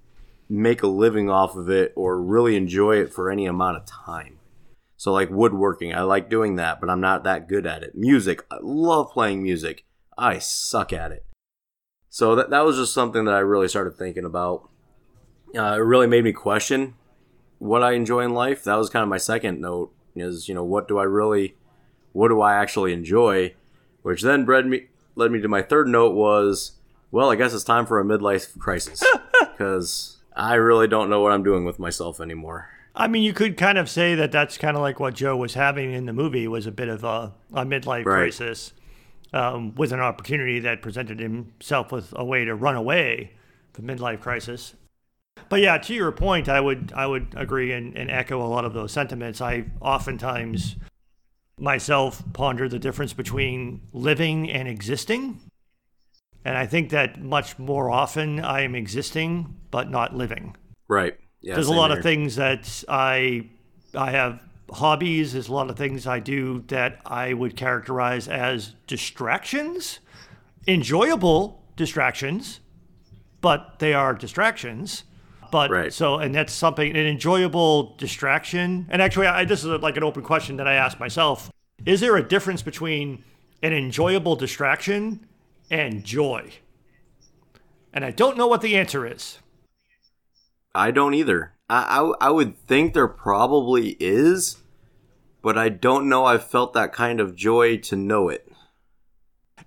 make a living off of it or really enjoy it for any amount of time. So like woodworking, I like doing that, but I'm not that good at it. Music, I love playing music. I suck at it. So that that was just something that I really started thinking about. Uh, it really made me question what I enjoy in life. That was kind of my second note is, you know, what do I really, what do I actually enjoy? Which then bred me, led me to my third note was, well, I guess it's time for a midlife crisis because I really don't know what I'm doing with myself anymore. I mean, you could kind of say that that's kind of like what Joe was having in the movie was a bit of a, a midlife Right. crisis um, with an opportunity that presented himself with a way to run away from midlife crisis. But yeah, to your point, I would I would agree and, and echo a lot of those sentiments. I oftentimes myself ponder the difference between living and existing. And I think that much more often I am existing but not living Right. Yeah. there's a lot here. of things that I I have hobbies. There's a lot of things I do that I would characterize as distractions, enjoyable distractions, but they are distractions. But Right. so, and that's something an enjoyable distraction. And actually, I, this is like an open question that I ask myself: Is there a difference between an enjoyable distraction and joy? And I don't know what the answer is. I don't either. I, I, I would think there probably is, but I don't know I've felt that kind of joy to know it.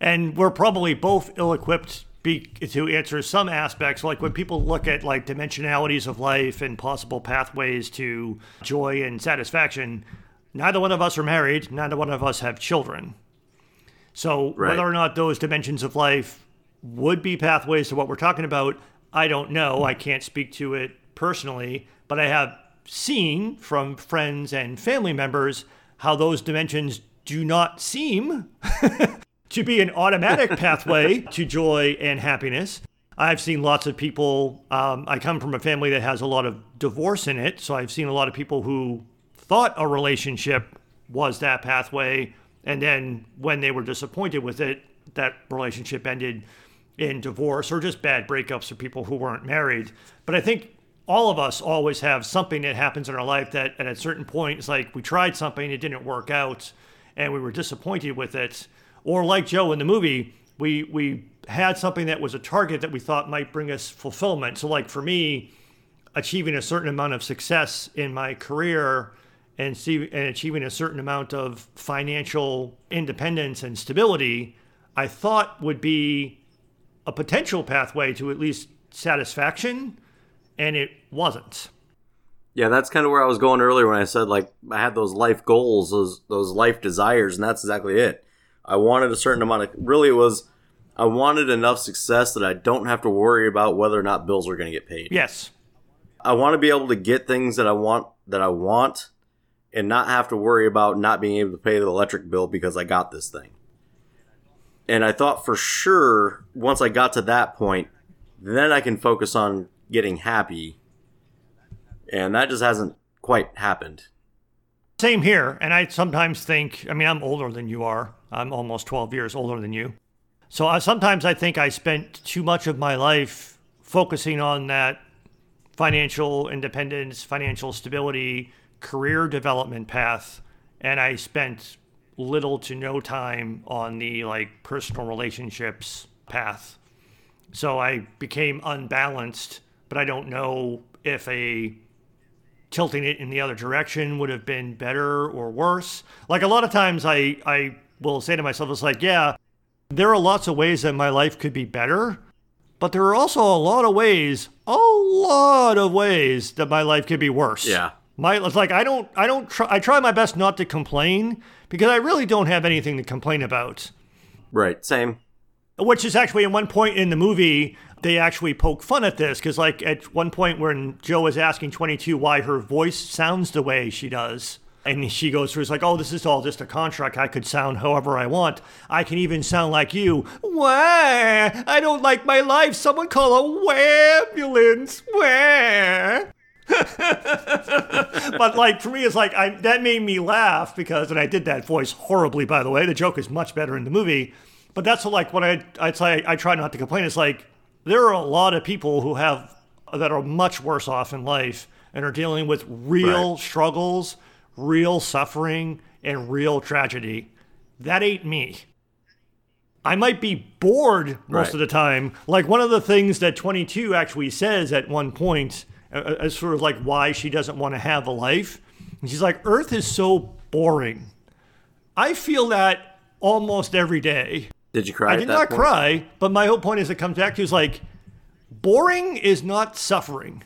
and we're probably both ill-equipped be, to answer some aspects like when people look at like dimensionalities of life and possible pathways to joy and satisfaction neither one of us are married neither one of us have children so Right. whether or not those dimensions of life would be pathways to what we're talking about i don't know i can't speak to it personally but i have seen from friends and family members how those dimensions do not seem to be an automatic pathway to joy and happiness. I've seen lots of people. Um, I come from a family that has a lot of divorce in it, so I've seen a lot of people who thought a relationship was that pathway, and then when they were disappointed with it, that relationship ended in divorce or just bad breakups for people who weren't married. But I think all of us always have something that happens in our life that at a certain point it's like we tried something, it didn't work out, and we were disappointed with it. Or like Joe in the movie, we we had something that was a target that we thought might bring us fulfillment. So like for me, achieving a certain amount of success in my career and see, and achieving a certain amount of financial independence and stability, I thought would be a potential pathway to at least satisfaction, and it wasn't. Yeah, that's kind of where I was going earlier when I said like I had those life goals, those those life desires, and that's exactly it. I wanted a certain amount of really it was I wanted enough success that I don't have to worry about whether or not bills are going to get paid. Yes. I want to be able to get things that I want that I want and not have to worry about not being able to pay the electric bill because I got this thing. And I thought for sure once I got to that point, then I can focus on getting happy. And that just hasn't quite happened. Same here. And I sometimes think, I mean, I'm older than you are. I'm almost 12 years older than you. So I, sometimes I think I spent too much of my life focusing on that financial independence, financial stability, career development path. And I spent little to no time on the like personal relationships path. So I became unbalanced, but I don't know if a tilting it in the other direction would have been better or worse. Like a lot of times I I will say to myself it's like, yeah, there are lots of ways that my life could be better, but there are also a lot of ways, a lot of ways that my life could be worse. Yeah. My it's like I don't I don't try I try my best not to complain because I really don't have anything to complain about. Right, same. Which is actually at one point in the movie, they actually poke fun at this because, like, at one point when Joe is asking 22 why her voice sounds the way she does, and she goes through, it's like, oh, this is all just a contract. I could sound however I want. I can even sound like you. Why? I don't like my life. Someone call a ambulance. Why? but like for me, it's like I that made me laugh because, and I did that voice horribly, by the way. The joke is much better in the movie, but that's like what I I'd say. I try not to complain. It's like there are a lot of people who have that are much worse off in life and are dealing with real Right. struggles, real suffering, and real tragedy. That ain't me. I might be bored most Right. of the time. Like one of the things that 22 actually says at one point, uh, as sort of like why she doesn't want to have a life. And she's like, Earth is so boring. I feel that almost every day. Did you cry? I did not point? cry, but my whole point is it comes back to is like, boring is not suffering.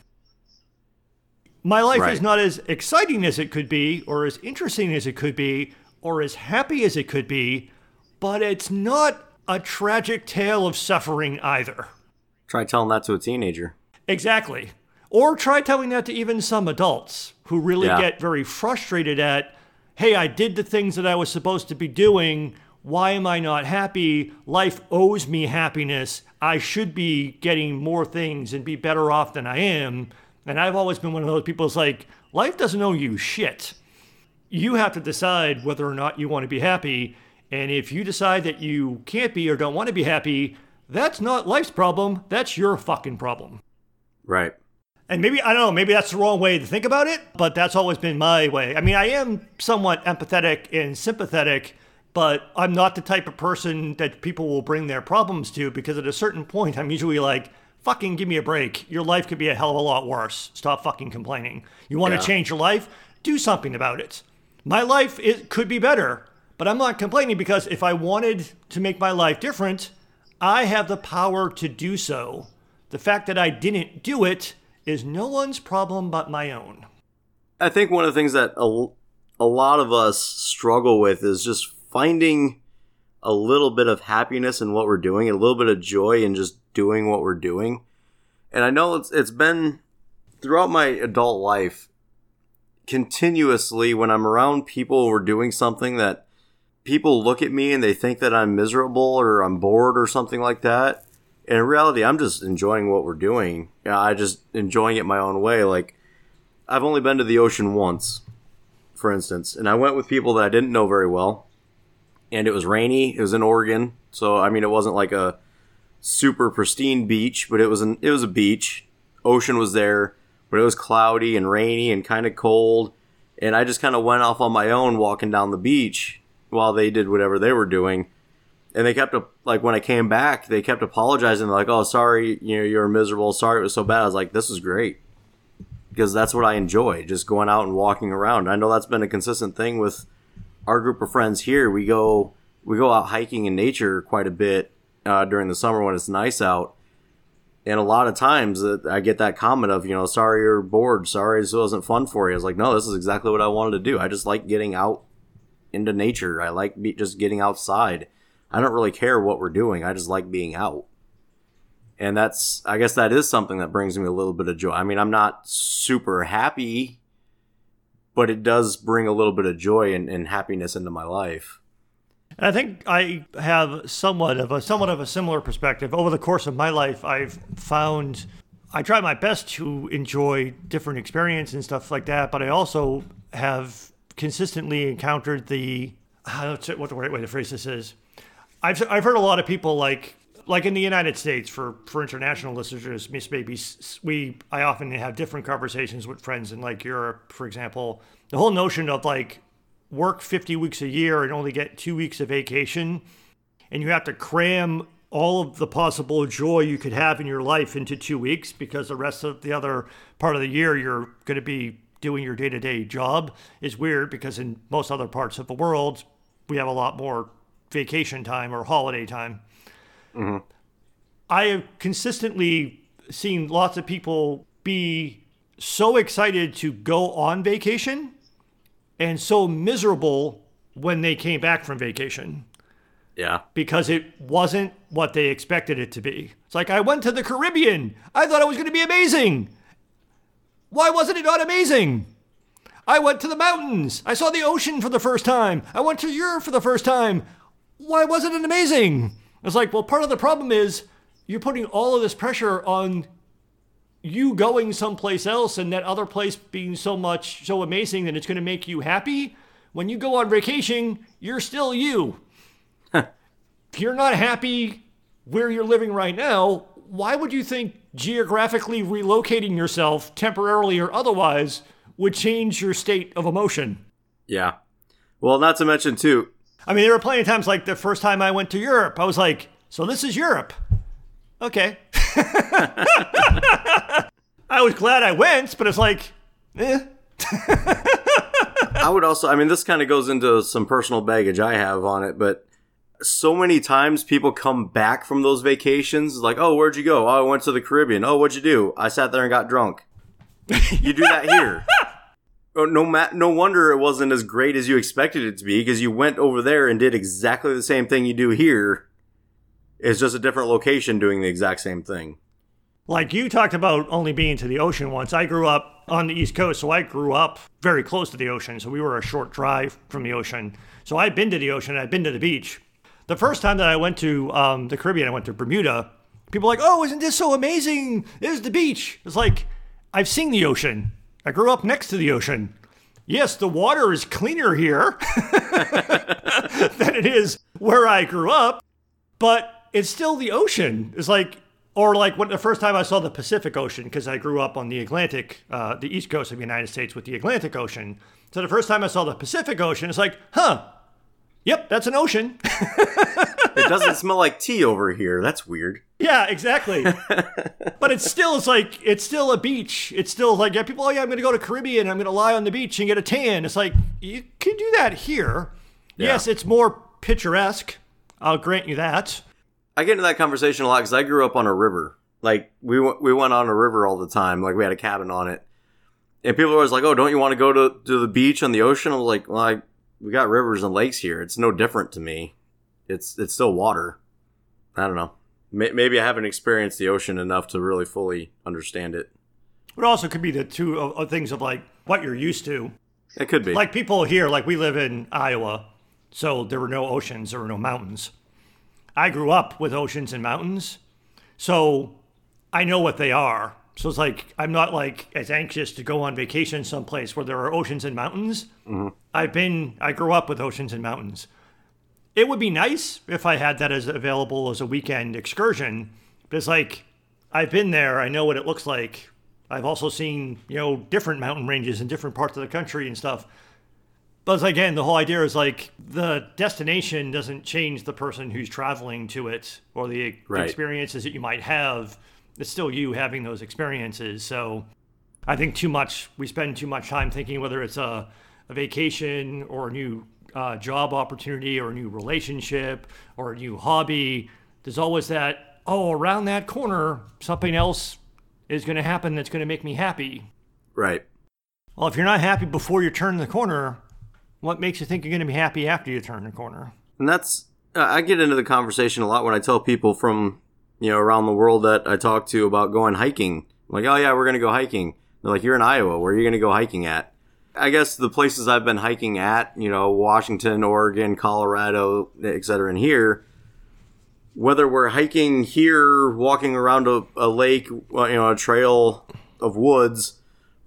My life is not as exciting as it could be, or as interesting as it could be, or as happy as it could be, but it's not a tragic tale of suffering either. Try telling that to a teenager. Exactly. Or try telling that to even some adults who really Yeah. get very frustrated at, hey, I did the things that I was supposed to be doing. Why am I not happy? Life owes me happiness. I should be getting more things and be better off than I am. And I've always been one of those people who's like, life doesn't owe you shit. You have to decide whether or not you want to be happy. And if you decide that you can't be or don't want to be happy, that's not life's problem. That's your fucking problem. Right. And maybe, I don't know, maybe that's the wrong way to think about it, but that's always been my way. I mean, I am somewhat empathetic and sympathetic, but I'm not the type of person that people will bring their problems to because at a certain point, I'm usually like, fucking give me a break. Your life could be a hell of a lot worse. Stop fucking complaining. You want Yeah. to change your life? Do something about it. My life it could be better, but I'm not complaining because if I wanted to make my life different, I have the power to do so. The fact that I didn't do it is no one's problem but my own. I think one of the things that a, a lot of us struggle with is just finding a little bit of happiness in what we're doing, a little bit of joy in just doing what we're doing. And I know it's it's been throughout my adult life continuously when I'm around people who are doing something that people look at me and they think that I'm miserable or I'm bored or something like that. And in reality, I'm just enjoying what we're doing. Yeah, I just enjoying it my own way. Like I've only been to the ocean once, for instance, and I went with people that I didn't know very well. And it was rainy. It was in Oregon, so I mean, it wasn't like a super pristine beach, but it was an it was a beach. Ocean was there, but it was cloudy and rainy and kind of cold. And I just kind of went off on my own walking down the beach while they did whatever they were doing. And they kept like when I came back, they kept apologizing. They're like, "Oh, sorry, you know, you're miserable. Sorry, it was so bad." I was like, "This is great." because that's what I enjoy, just going out and walking around. I know that's been a consistent thing with our group of friends here. We go we go out hiking in nature quite a bit uh, during the summer when it's nice out, and a lot of times uh, I get that comment of you know sorry you're bored, sorry this wasn't fun for you. I was like, no, this is exactly what I wanted to do. I just like getting out into nature. I like be, just getting outside. I don't really care what we're doing. I just like being out and that's i guess that is something that brings me a little bit of joy i mean i'm not super happy but it does bring a little bit of joy and, and happiness into my life And I think I have somewhat of a somewhat of a similar perspective. Over the course of my life, I've found I try my best to enjoy different experience and stuff like that, but I also have consistently encountered the what the right way to phrase this is. I've I've heard a lot of people like like in the United States for for international listeners, maybe we I often have different conversations with friends in like Europe, for example. The whole notion of like work 50 weeks a year and only get two weeks of vacation, and you have to cram all of the possible joy you could have in your life into two weeks because the rest of the other part of the year you're going to be doing your day to day job is weird because in most other parts of the world, we have a lot more vacation time or holiday time. Mm-hmm. I have consistently seen lots of people be so excited to go on vacation and so miserable when they came back from vacation yeah because it wasn't what they expected it to be. It's like, I went to the Caribbean. I thought it was going to be amazing. Why wasn't it not amazing? I went to the mountains. I saw the ocean for the first time. I went to Europe for the first time. Why wasn't it amazing? It's like, well, part of the problem is you're putting all of this pressure on you going someplace else and that other place being so much so amazing that it's going to make you happy. When you go on vacation, you're still you. if you're not happy where you're living right now, why would you think geographically relocating yourself temporarily or otherwise would change your state of emotion? Yeah. Well, not to mention too. I mean, there were plenty of times like the first time I went to Europe, I was like, so this is Europe. Okay. I was glad I went, but it's like, eh. I would also, I mean, this kind of goes into some personal baggage I have on it, but so many times people come back from those vacations like, oh, where'd you go? Oh, I went to the Caribbean. Oh, what'd you do? I sat there and got drunk. you do that here. Oh, no, ma- no wonder it wasn't as great as you expected it to be because you went over there and did exactly the same thing you do here. It's just a different location doing the exact same thing. Like you talked about only being to the ocean once. I grew up on the East Coast, so I grew up very close to the ocean. So we were a short drive from the ocean. So I've been to the ocean, I've been to the beach. The first time that I went to um, the Caribbean, I went to Bermuda. People were like, oh, isn't this so amazing? There's the beach. It's like, I've seen the ocean. I grew up next to the ocean. Yes, the water is cleaner here than it is where I grew up, but it's still the ocean. It's like, or like when the first time I saw the Pacific Ocean, because I grew up on the Atlantic, uh, the east coast of the United States with the Atlantic Ocean. So the first time I saw the Pacific Ocean, it's like, huh, yep, that's an ocean. it doesn't smell like tea over here. That's weird. Yeah, exactly. but it's still it's like it's still a beach. It's still like yeah, people. Oh yeah, I'm gonna go to Caribbean. I'm gonna lie on the beach and get a tan. It's like you can do that here. Yeah. Yes, it's more picturesque. I'll grant you that. I get into that conversation a lot because I grew up on a river. Like we we went on a river all the time. Like we had a cabin on it, and people are always like, "Oh, don't you want to go to to the beach on the ocean?" I was like, "Well, I, we got rivers and lakes here. It's no different to me. It's it's still water. I don't know. Maybe I haven't experienced the ocean enough to really fully understand it. It also could be the two things of like what you're used to. It could be. Like people here, like we live in Iowa, so there were no oceans, there were no mountains. I grew up with oceans and mountains, so I know what they are. So it's like I'm not like as anxious to go on vacation someplace where there are oceans and mountains. Mm-hmm. I've been, I grew up with oceans and mountains. It would be nice if I had that as available as a weekend excursion. But it's like I've been there. I know what it looks like. I've also seen you know different mountain ranges in different parts of the country and stuff. But again, the whole idea is like the destination doesn't change the person who's traveling to it or the, right. experiences that you might have. It's still you having those experiences. So I think too much, we spend too much time thinking whether it's a, a vacation or a new uh, job opportunity or a new relationship or a new hobby, there's always that, oh, around that corner, something else is going to happen that's going to make me happy. Right. Well, if you're not happy before you turn the corner, what makes you think you're going to be happy after you turn the corner? And that's, uh, I get into the conversation a lot when I tell people from, you know, around the world that I talk to about going hiking. I'm like, oh, yeah, we're going to go hiking. They're like, you're in Iowa. Where are you going to go hiking at? I guess the places I've been hiking at, you know, Washington, Oregon, Colorado, et cetera, and here, whether we're hiking here, walking around a, a lake, you know, a trail of woods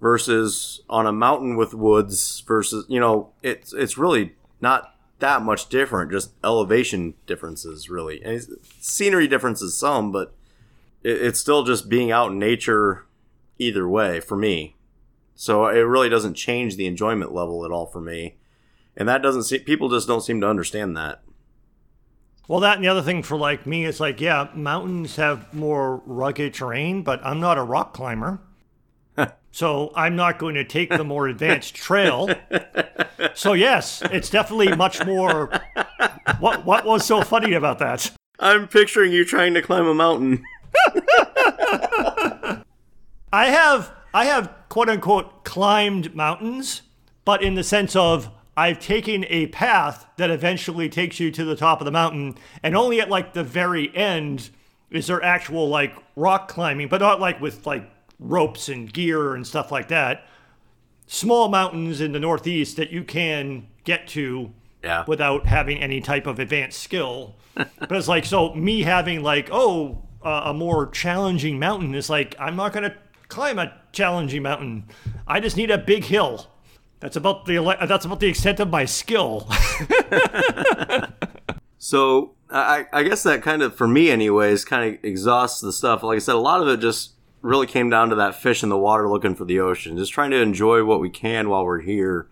versus on a mountain with woods versus, you know, it's, it's really not that much different, just elevation differences, really. And scenery differences some, but it, it's still just being out in nature either way for me. So it really doesn't change the enjoyment level at all for me. And that doesn't see people just don't seem to understand that. Well, that and the other thing for like me is like, yeah, mountains have more rugged terrain, but I'm not a rock climber. So I'm not going to take the more advanced trail. So yes, it's definitely much more what what was so funny about that? I'm picturing you trying to climb a mountain. I have I have quote unquote climbed mountains, but in the sense of I've taken a path that eventually takes you to the top of the mountain, and only at like the very end is there actual like rock climbing, but not like with like ropes and gear and stuff like that. Small mountains in the Northeast that you can get to yeah. without having any type of advanced skill. but it's like, so me having like, oh, uh, a more challenging mountain is like, I'm not going to climb a challenging mountain. I just need a big hill. That's about the ele- that's about the extent of my skill. So I, I guess that kind of, for me anyways, kind of exhausts the stuff. Like I said, a lot of it just really came down to that fish in the water looking for the ocean, just trying to enjoy what we can while we're here.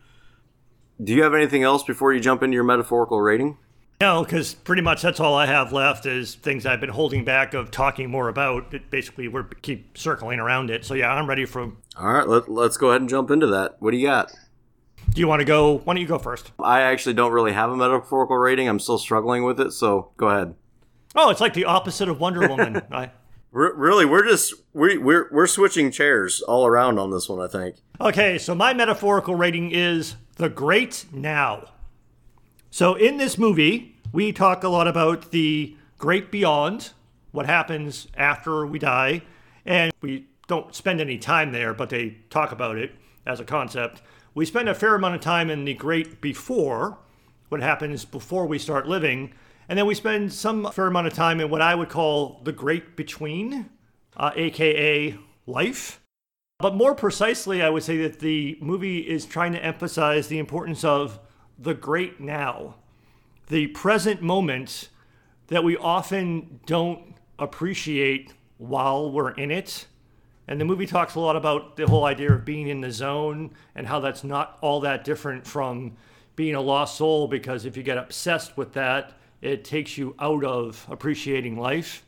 Do you have anything else before you jump into your metaphorical rating? no, because pretty much that's all I have left is things I've been holding back of talking more about. It basically, we're keep circling around it. So yeah, I'm ready for. All right, let, let's go ahead and jump into that. What do you got? Do you want to go? Why don't you go first? I actually don't really have a metaphorical rating. I'm still struggling with it, so go ahead. Oh, it's like the opposite of Wonder Woman. I, Really, we're just we we're we're switching chairs all around on this one. I think. Okay, so my metaphorical rating is the great now. So in this movie, we talk a lot about the great beyond, what happens after we die, and we don't spend any time there, but they talk about it as a concept. We spend a fair amount of time in the great before, what happens before we start living, and then we spend some fair amount of time in what I would call the great between, uh, aka life. But more precisely, I would say that the movie is trying to emphasize the importance of the great now, the present moment that we often don't appreciate while we're in it. And the movie talks a lot about the whole idea of being in the zone and how that's not all that different from being a lost soul because if you get obsessed with that, it takes you out of appreciating life.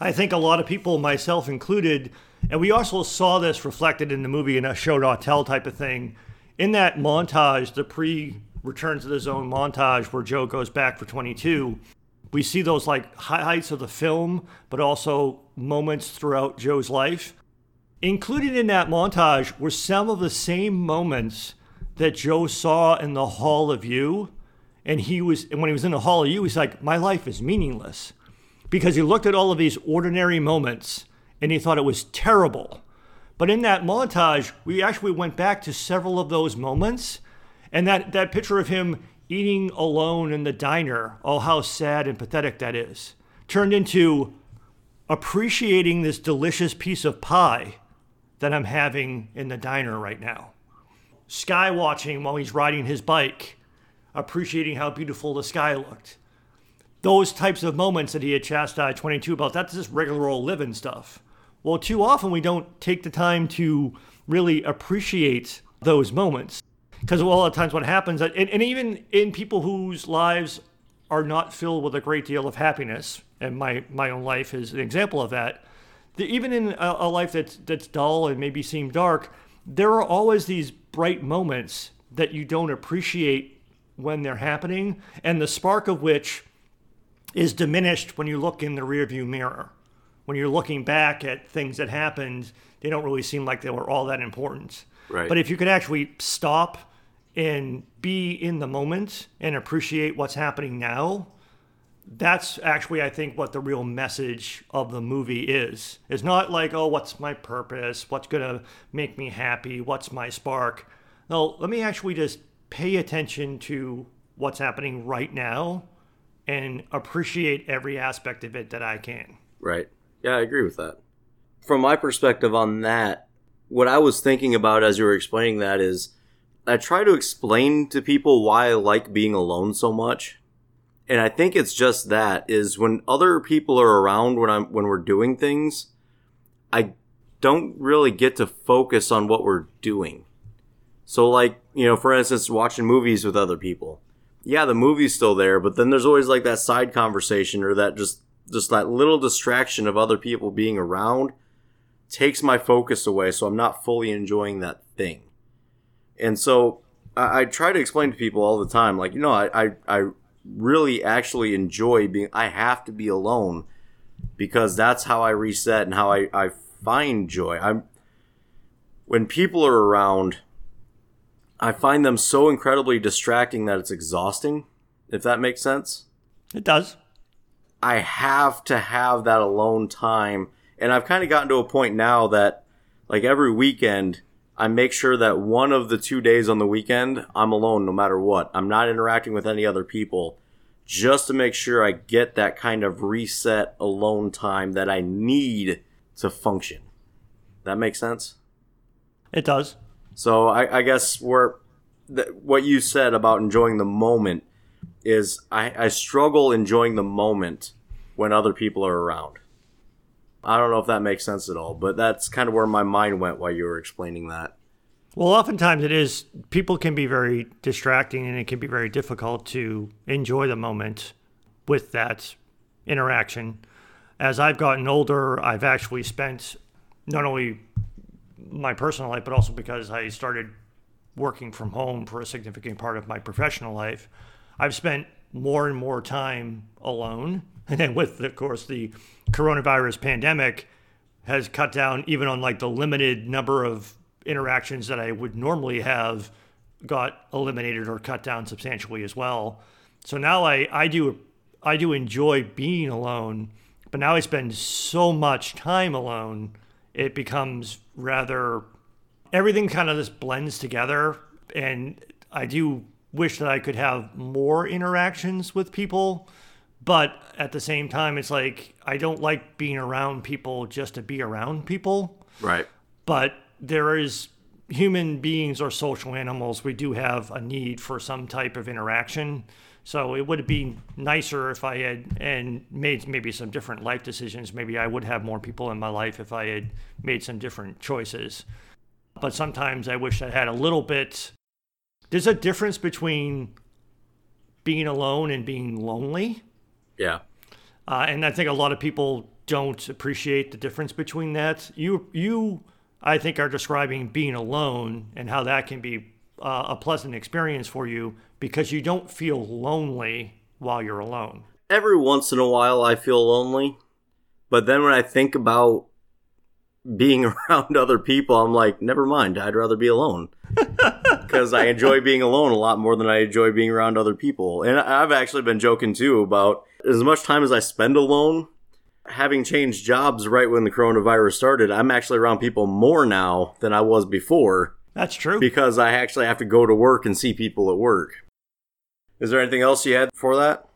I think a lot of people, myself included, and we also saw this reflected in the movie in a show not tell type of thing. In that montage, the pre return to the zone montage where Joe goes back for 22, we see those like highlights of the film, but also moments throughout Joe's life. Included in that montage were some of the same moments that Joe saw in the Hall of You. And he was, and when he was in the Hall of You, he's like, My life is meaningless. Because he looked at all of these ordinary moments and he thought it was terrible. But in that montage, we actually went back to several of those moments. And that, that picture of him eating alone in the diner, oh, how sad and pathetic that is, turned into appreciating this delicious piece of pie that I'm having in the diner right now. Sky watching while he's riding his bike, appreciating how beautiful the sky looked. Those types of moments that he had chastised 22 about, that's just regular old living stuff. Well, too often we don't take the time to really appreciate those moments. Because a lot of times what happens, and, and even in people whose lives are not filled with a great deal of happiness, and my, my own life is an example of that, that even in a, a life that's, that's dull and maybe seem dark, there are always these bright moments that you don't appreciate when they're happening, and the spark of which is diminished when you look in the rearview mirror. When you're looking back at things that happened, they don't really seem like they were all that important. Right. But if you could actually stop and be in the moment and appreciate what's happening now, that's actually I think what the real message of the movie is. It's not like, oh, what's my purpose? What's gonna make me happy? What's my spark? No, let me actually just pay attention to what's happening right now and appreciate every aspect of it that I can. Right. Yeah, I agree with that. From my perspective on that, what I was thinking about as you were explaining that is I try to explain to people why I like being alone so much. And I think it's just that is when other people are around when I'm when we're doing things, I don't really get to focus on what we're doing. So like, you know, for instance, watching movies with other people. Yeah, the movie's still there, but then there's always like that side conversation or that just just that little distraction of other people being around takes my focus away so I'm not fully enjoying that thing. And so I, I try to explain to people all the time, like, you know, I, I, I really actually enjoy being, I have to be alone because that's how I reset and how I, I find joy. I'm, when people are around, I find them so incredibly distracting that it's exhausting, if that makes sense. It does. I have to have that alone time. And I've kind of gotten to a point now that, like, every weekend, I make sure that one of the two days on the weekend, I'm alone no matter what. I'm not interacting with any other people just to make sure I get that kind of reset alone time that I need to function. That makes sense. It does. So I, I guess where th- what you said about enjoying the moment is I, I struggle enjoying the moment when other people are around. I don't know if that makes sense at all, but that's kind of where my mind went while you were explaining that. Well, oftentimes it is, people can be very distracting and it can be very difficult to enjoy the moment with that interaction. As I've gotten older, I've actually spent not only my personal life, but also because I started working from home for a significant part of my professional life, I've spent more and more time alone. And then with, of course, the coronavirus pandemic has cut down even on like the limited number of interactions that I would normally have got eliminated or cut down substantially as well. So now I, I do I do enjoy being alone, but now I spend so much time alone, it becomes rather everything kind of just blends together and I do wish that I could have more interactions with people, but at the same time it's like I don't like being around people just to be around people. Right. But there is human beings or social animals, we do have a need for some type of interaction. So it would have been nicer if I had and made maybe some different life decisions. Maybe I would have more people in my life if I had made some different choices. But sometimes I wish I had a little bit. There's a difference between being alone and being lonely. Yeah. Uh, and I think a lot of people don't appreciate the difference between that. You, you, I think, are describing being alone and how that can be uh, a pleasant experience for you because you don't feel lonely while you're alone. Every once in a while, I feel lonely, but then when I think about being around other people, I'm like, never mind. I'd rather be alone because I enjoy being alone a lot more than I enjoy being around other people. And I've actually been joking too about as much time as I spend alone. Having changed jobs right when the coronavirus started, I'm actually around people more now than I was before That's true. because I actually have to go to work and see people at work. Is there anything else you had for that?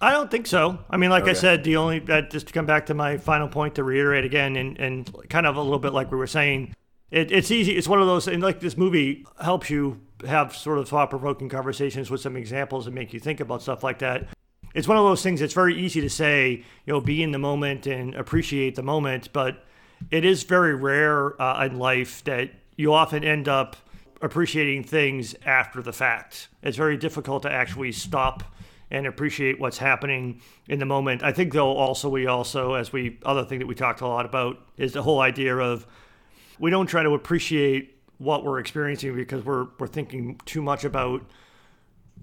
I don't think so. I mean, like I Okay. said, the only uh, just to come back to my final point to reiterate again, and and kind of a little bit like we were saying, it, it's easy. It's one of those, and like this movie helps you have sort of thought provoking conversations with some examples and make you think about stuff like that. It's one of those things. It's very easy to say, you know, be in the moment and appreciate the moment, but it is very rare uh, in life that you often end up appreciating things after the fact. It's very difficult to actually stop and appreciate what's happening in the moment. I think though also we also as we other thing that we talked a lot about is the whole idea of we don't try to appreciate what we're experiencing because we're we're thinking too much about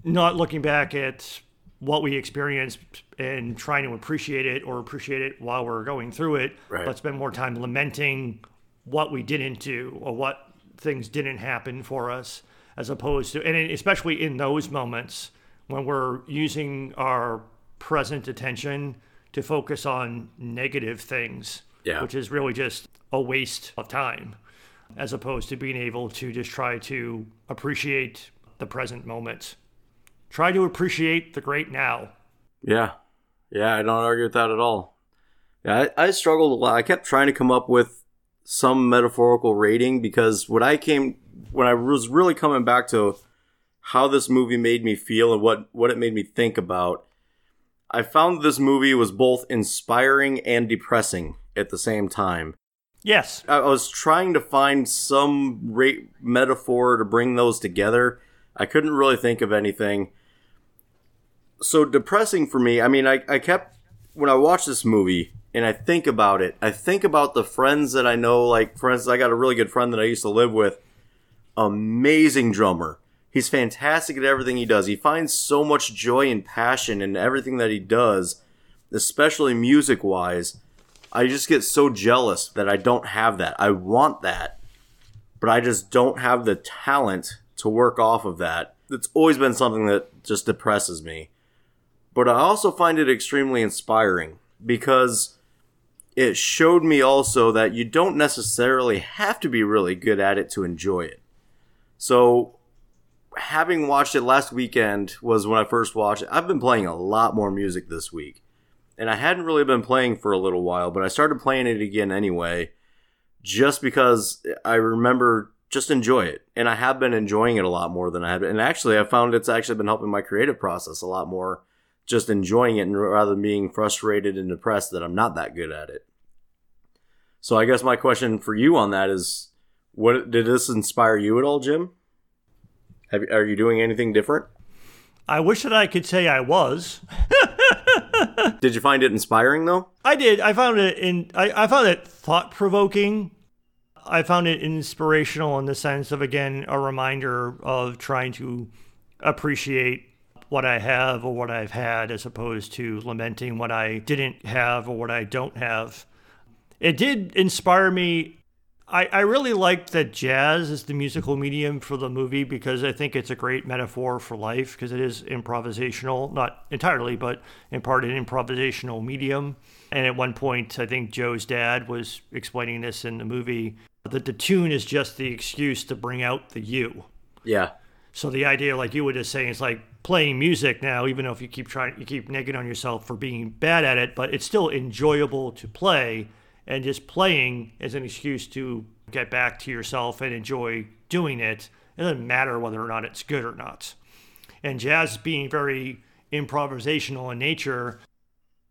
not looking back at what we experienced and trying to appreciate it or appreciate it while we're going through it, Right. but spend more time lamenting what we didn't do or what things didn't happen for us, as opposed to, and especially in those moments when we're using our present attention to focus on negative things, Yeah. which is really just a waste of time, as opposed to being able to just try to appreciate the present moment. Try to appreciate the great now. Yeah. Yeah, I don't argue with that at all. Yeah, I, I struggled a lot. I kept trying to come up with some metaphorical rating because when I came, when I was really coming back to how this movie made me feel and what, what it made me think about, I found this movie was both inspiring and depressing at the same time. Yes, I was trying to find some ra- metaphor to bring those together. I couldn't really think of anything. So depressing for me. I mean, I, I kept when I watched this movie and I think about it. I think about the friends that I know. Like, for instance, I got a really good friend that I used to live with. Amazing drummer. He's fantastic at everything he does. He finds so much joy and passion in everything that he does, especially music wise. I just get so jealous that I don't have that. I want that, but I just don't have the talent to work off of that. It's always been something that just depresses me. But I also find it extremely inspiring because it showed me also that you don't necessarily have to be really good at it to enjoy it. So, having watched it last weekend was when I first watched it. I've been playing a lot more music this week and I hadn't really been playing for a little while, but I started playing it again anyway, just because I remember just enjoy it. And I have been enjoying it a lot more than I had. And actually, I found it's actually been helping my creative process a lot more, just enjoying it and rather than being frustrated and depressed that I'm not that good at it. So I guess my question for you on that is, what did this inspire you at all, Jim? Have, are you doing anything different? I wish that I could say I was. did you find it inspiring though? I did. I found it in. I, I found it thought provoking. I found it inspirational in the sense of again a reminder of trying to appreciate what I have or what I've had as opposed to lamenting what I didn't have or what I don't have. It did inspire me I, I really liked that jazz is the musical medium for the movie because I think it's a great metaphor for life because it is improvisational, not entirely, but in part an improvisational medium. And at one point, I think Joe's dad was explaining this in the movie that the tune is just the excuse to bring out the you. Yeah. So the idea, like you were just saying, is like playing music now, even though if you keep trying, you keep negging on yourself for being bad at it, but it's still enjoyable to play and just playing as an excuse to get back to yourself and enjoy doing it. It doesn't matter whether or not it's good or not. And jazz being very improvisational in nature,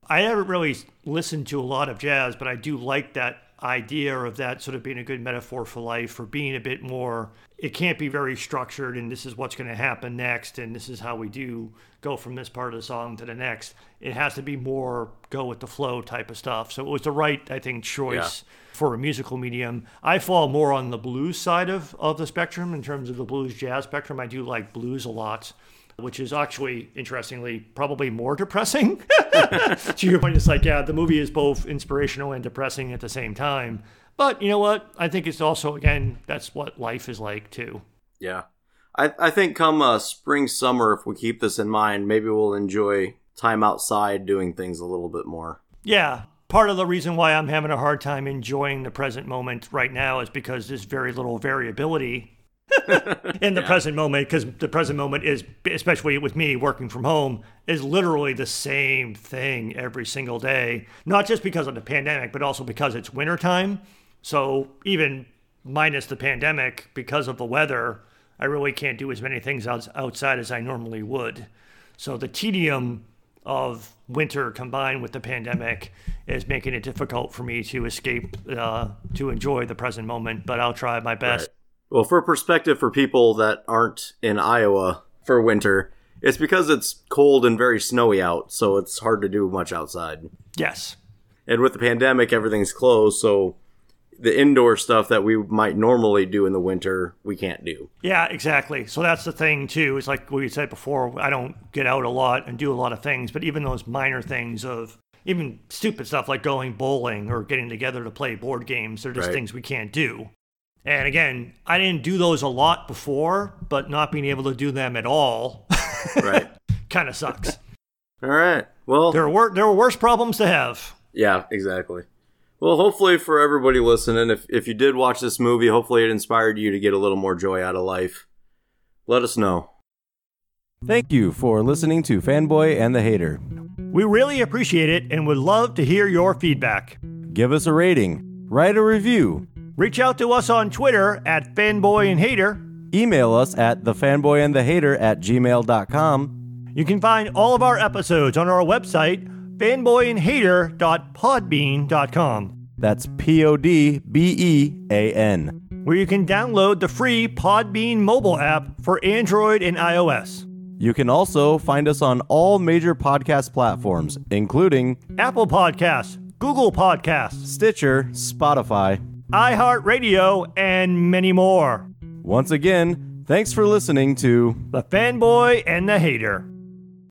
I haven't really listened to a lot of jazz, but I do like that idea of that sort of being a good metaphor for life, for being a bit more, it can't be very structured and this is what's going to happen next and this is how we do go from this part of the song to the next. It has to be more go with the flow type of stuff. So it was the right, I think, choice yeah. for a musical medium. I fall more on the blues side of, of the spectrum in terms of the blues jazz spectrum. I do like blues a lot which is actually interestingly probably more depressing. to your point, it's like, yeah, the movie is both inspirational and depressing at the same time. But you know what? I think it's also, again, that's what life is like too. Yeah. I, I think come uh, spring, summer, if we keep this in mind, maybe we'll enjoy time outside doing things a little bit more. Yeah. Part of the reason why I'm having a hard time enjoying the present moment right now is because there's very little variability in the yeah. present moment because the present moment is especially with me working from home is literally the same thing every single day not just because of the pandemic but also because it's wintertime so even minus the pandemic because of the weather i really can't do as many things outside as i normally would so the tedium of winter combined with the pandemic is making it difficult for me to escape uh, to enjoy the present moment but i'll try my best right well, for perspective for people that aren't in Iowa for winter, it's because it's cold and very snowy out, so it's hard to do much outside. Yes. And with the pandemic, everything's closed, so the indoor stuff that we might normally do in the winter, we can't do. Yeah, exactly. So that's the thing too. It's like we said before, I don't get out a lot and do a lot of things, but even those minor things of even stupid stuff like going bowling or getting together to play board games, they're just right. things we can't do. And again, I didn't do those a lot before, but not being able to do them at all, right, kind of sucks. All right. Well, there were there were worse problems to have. Yeah, exactly. Well, hopefully for everybody listening, if if you did watch this movie, hopefully it inspired you to get a little more joy out of life. Let us know. Thank you for listening to Fanboy and the Hater. We really appreciate it and would love to hear your feedback. Give us a rating, write a review Reach out to us on Twitter at Fanboy and Hater. Email us at thefanboyandthehater at gmail.com. You can find all of our episodes on our website, fanboyandhater.podbean.com. That's P O D B E A N. Where you can download the free Podbean mobile app for Android and iOS. You can also find us on all major podcast platforms, including Apple Podcasts, Google Podcasts, Stitcher, Spotify, iHeartRadio, and many more. Once again, thanks for listening to The Fanboy and the Hater.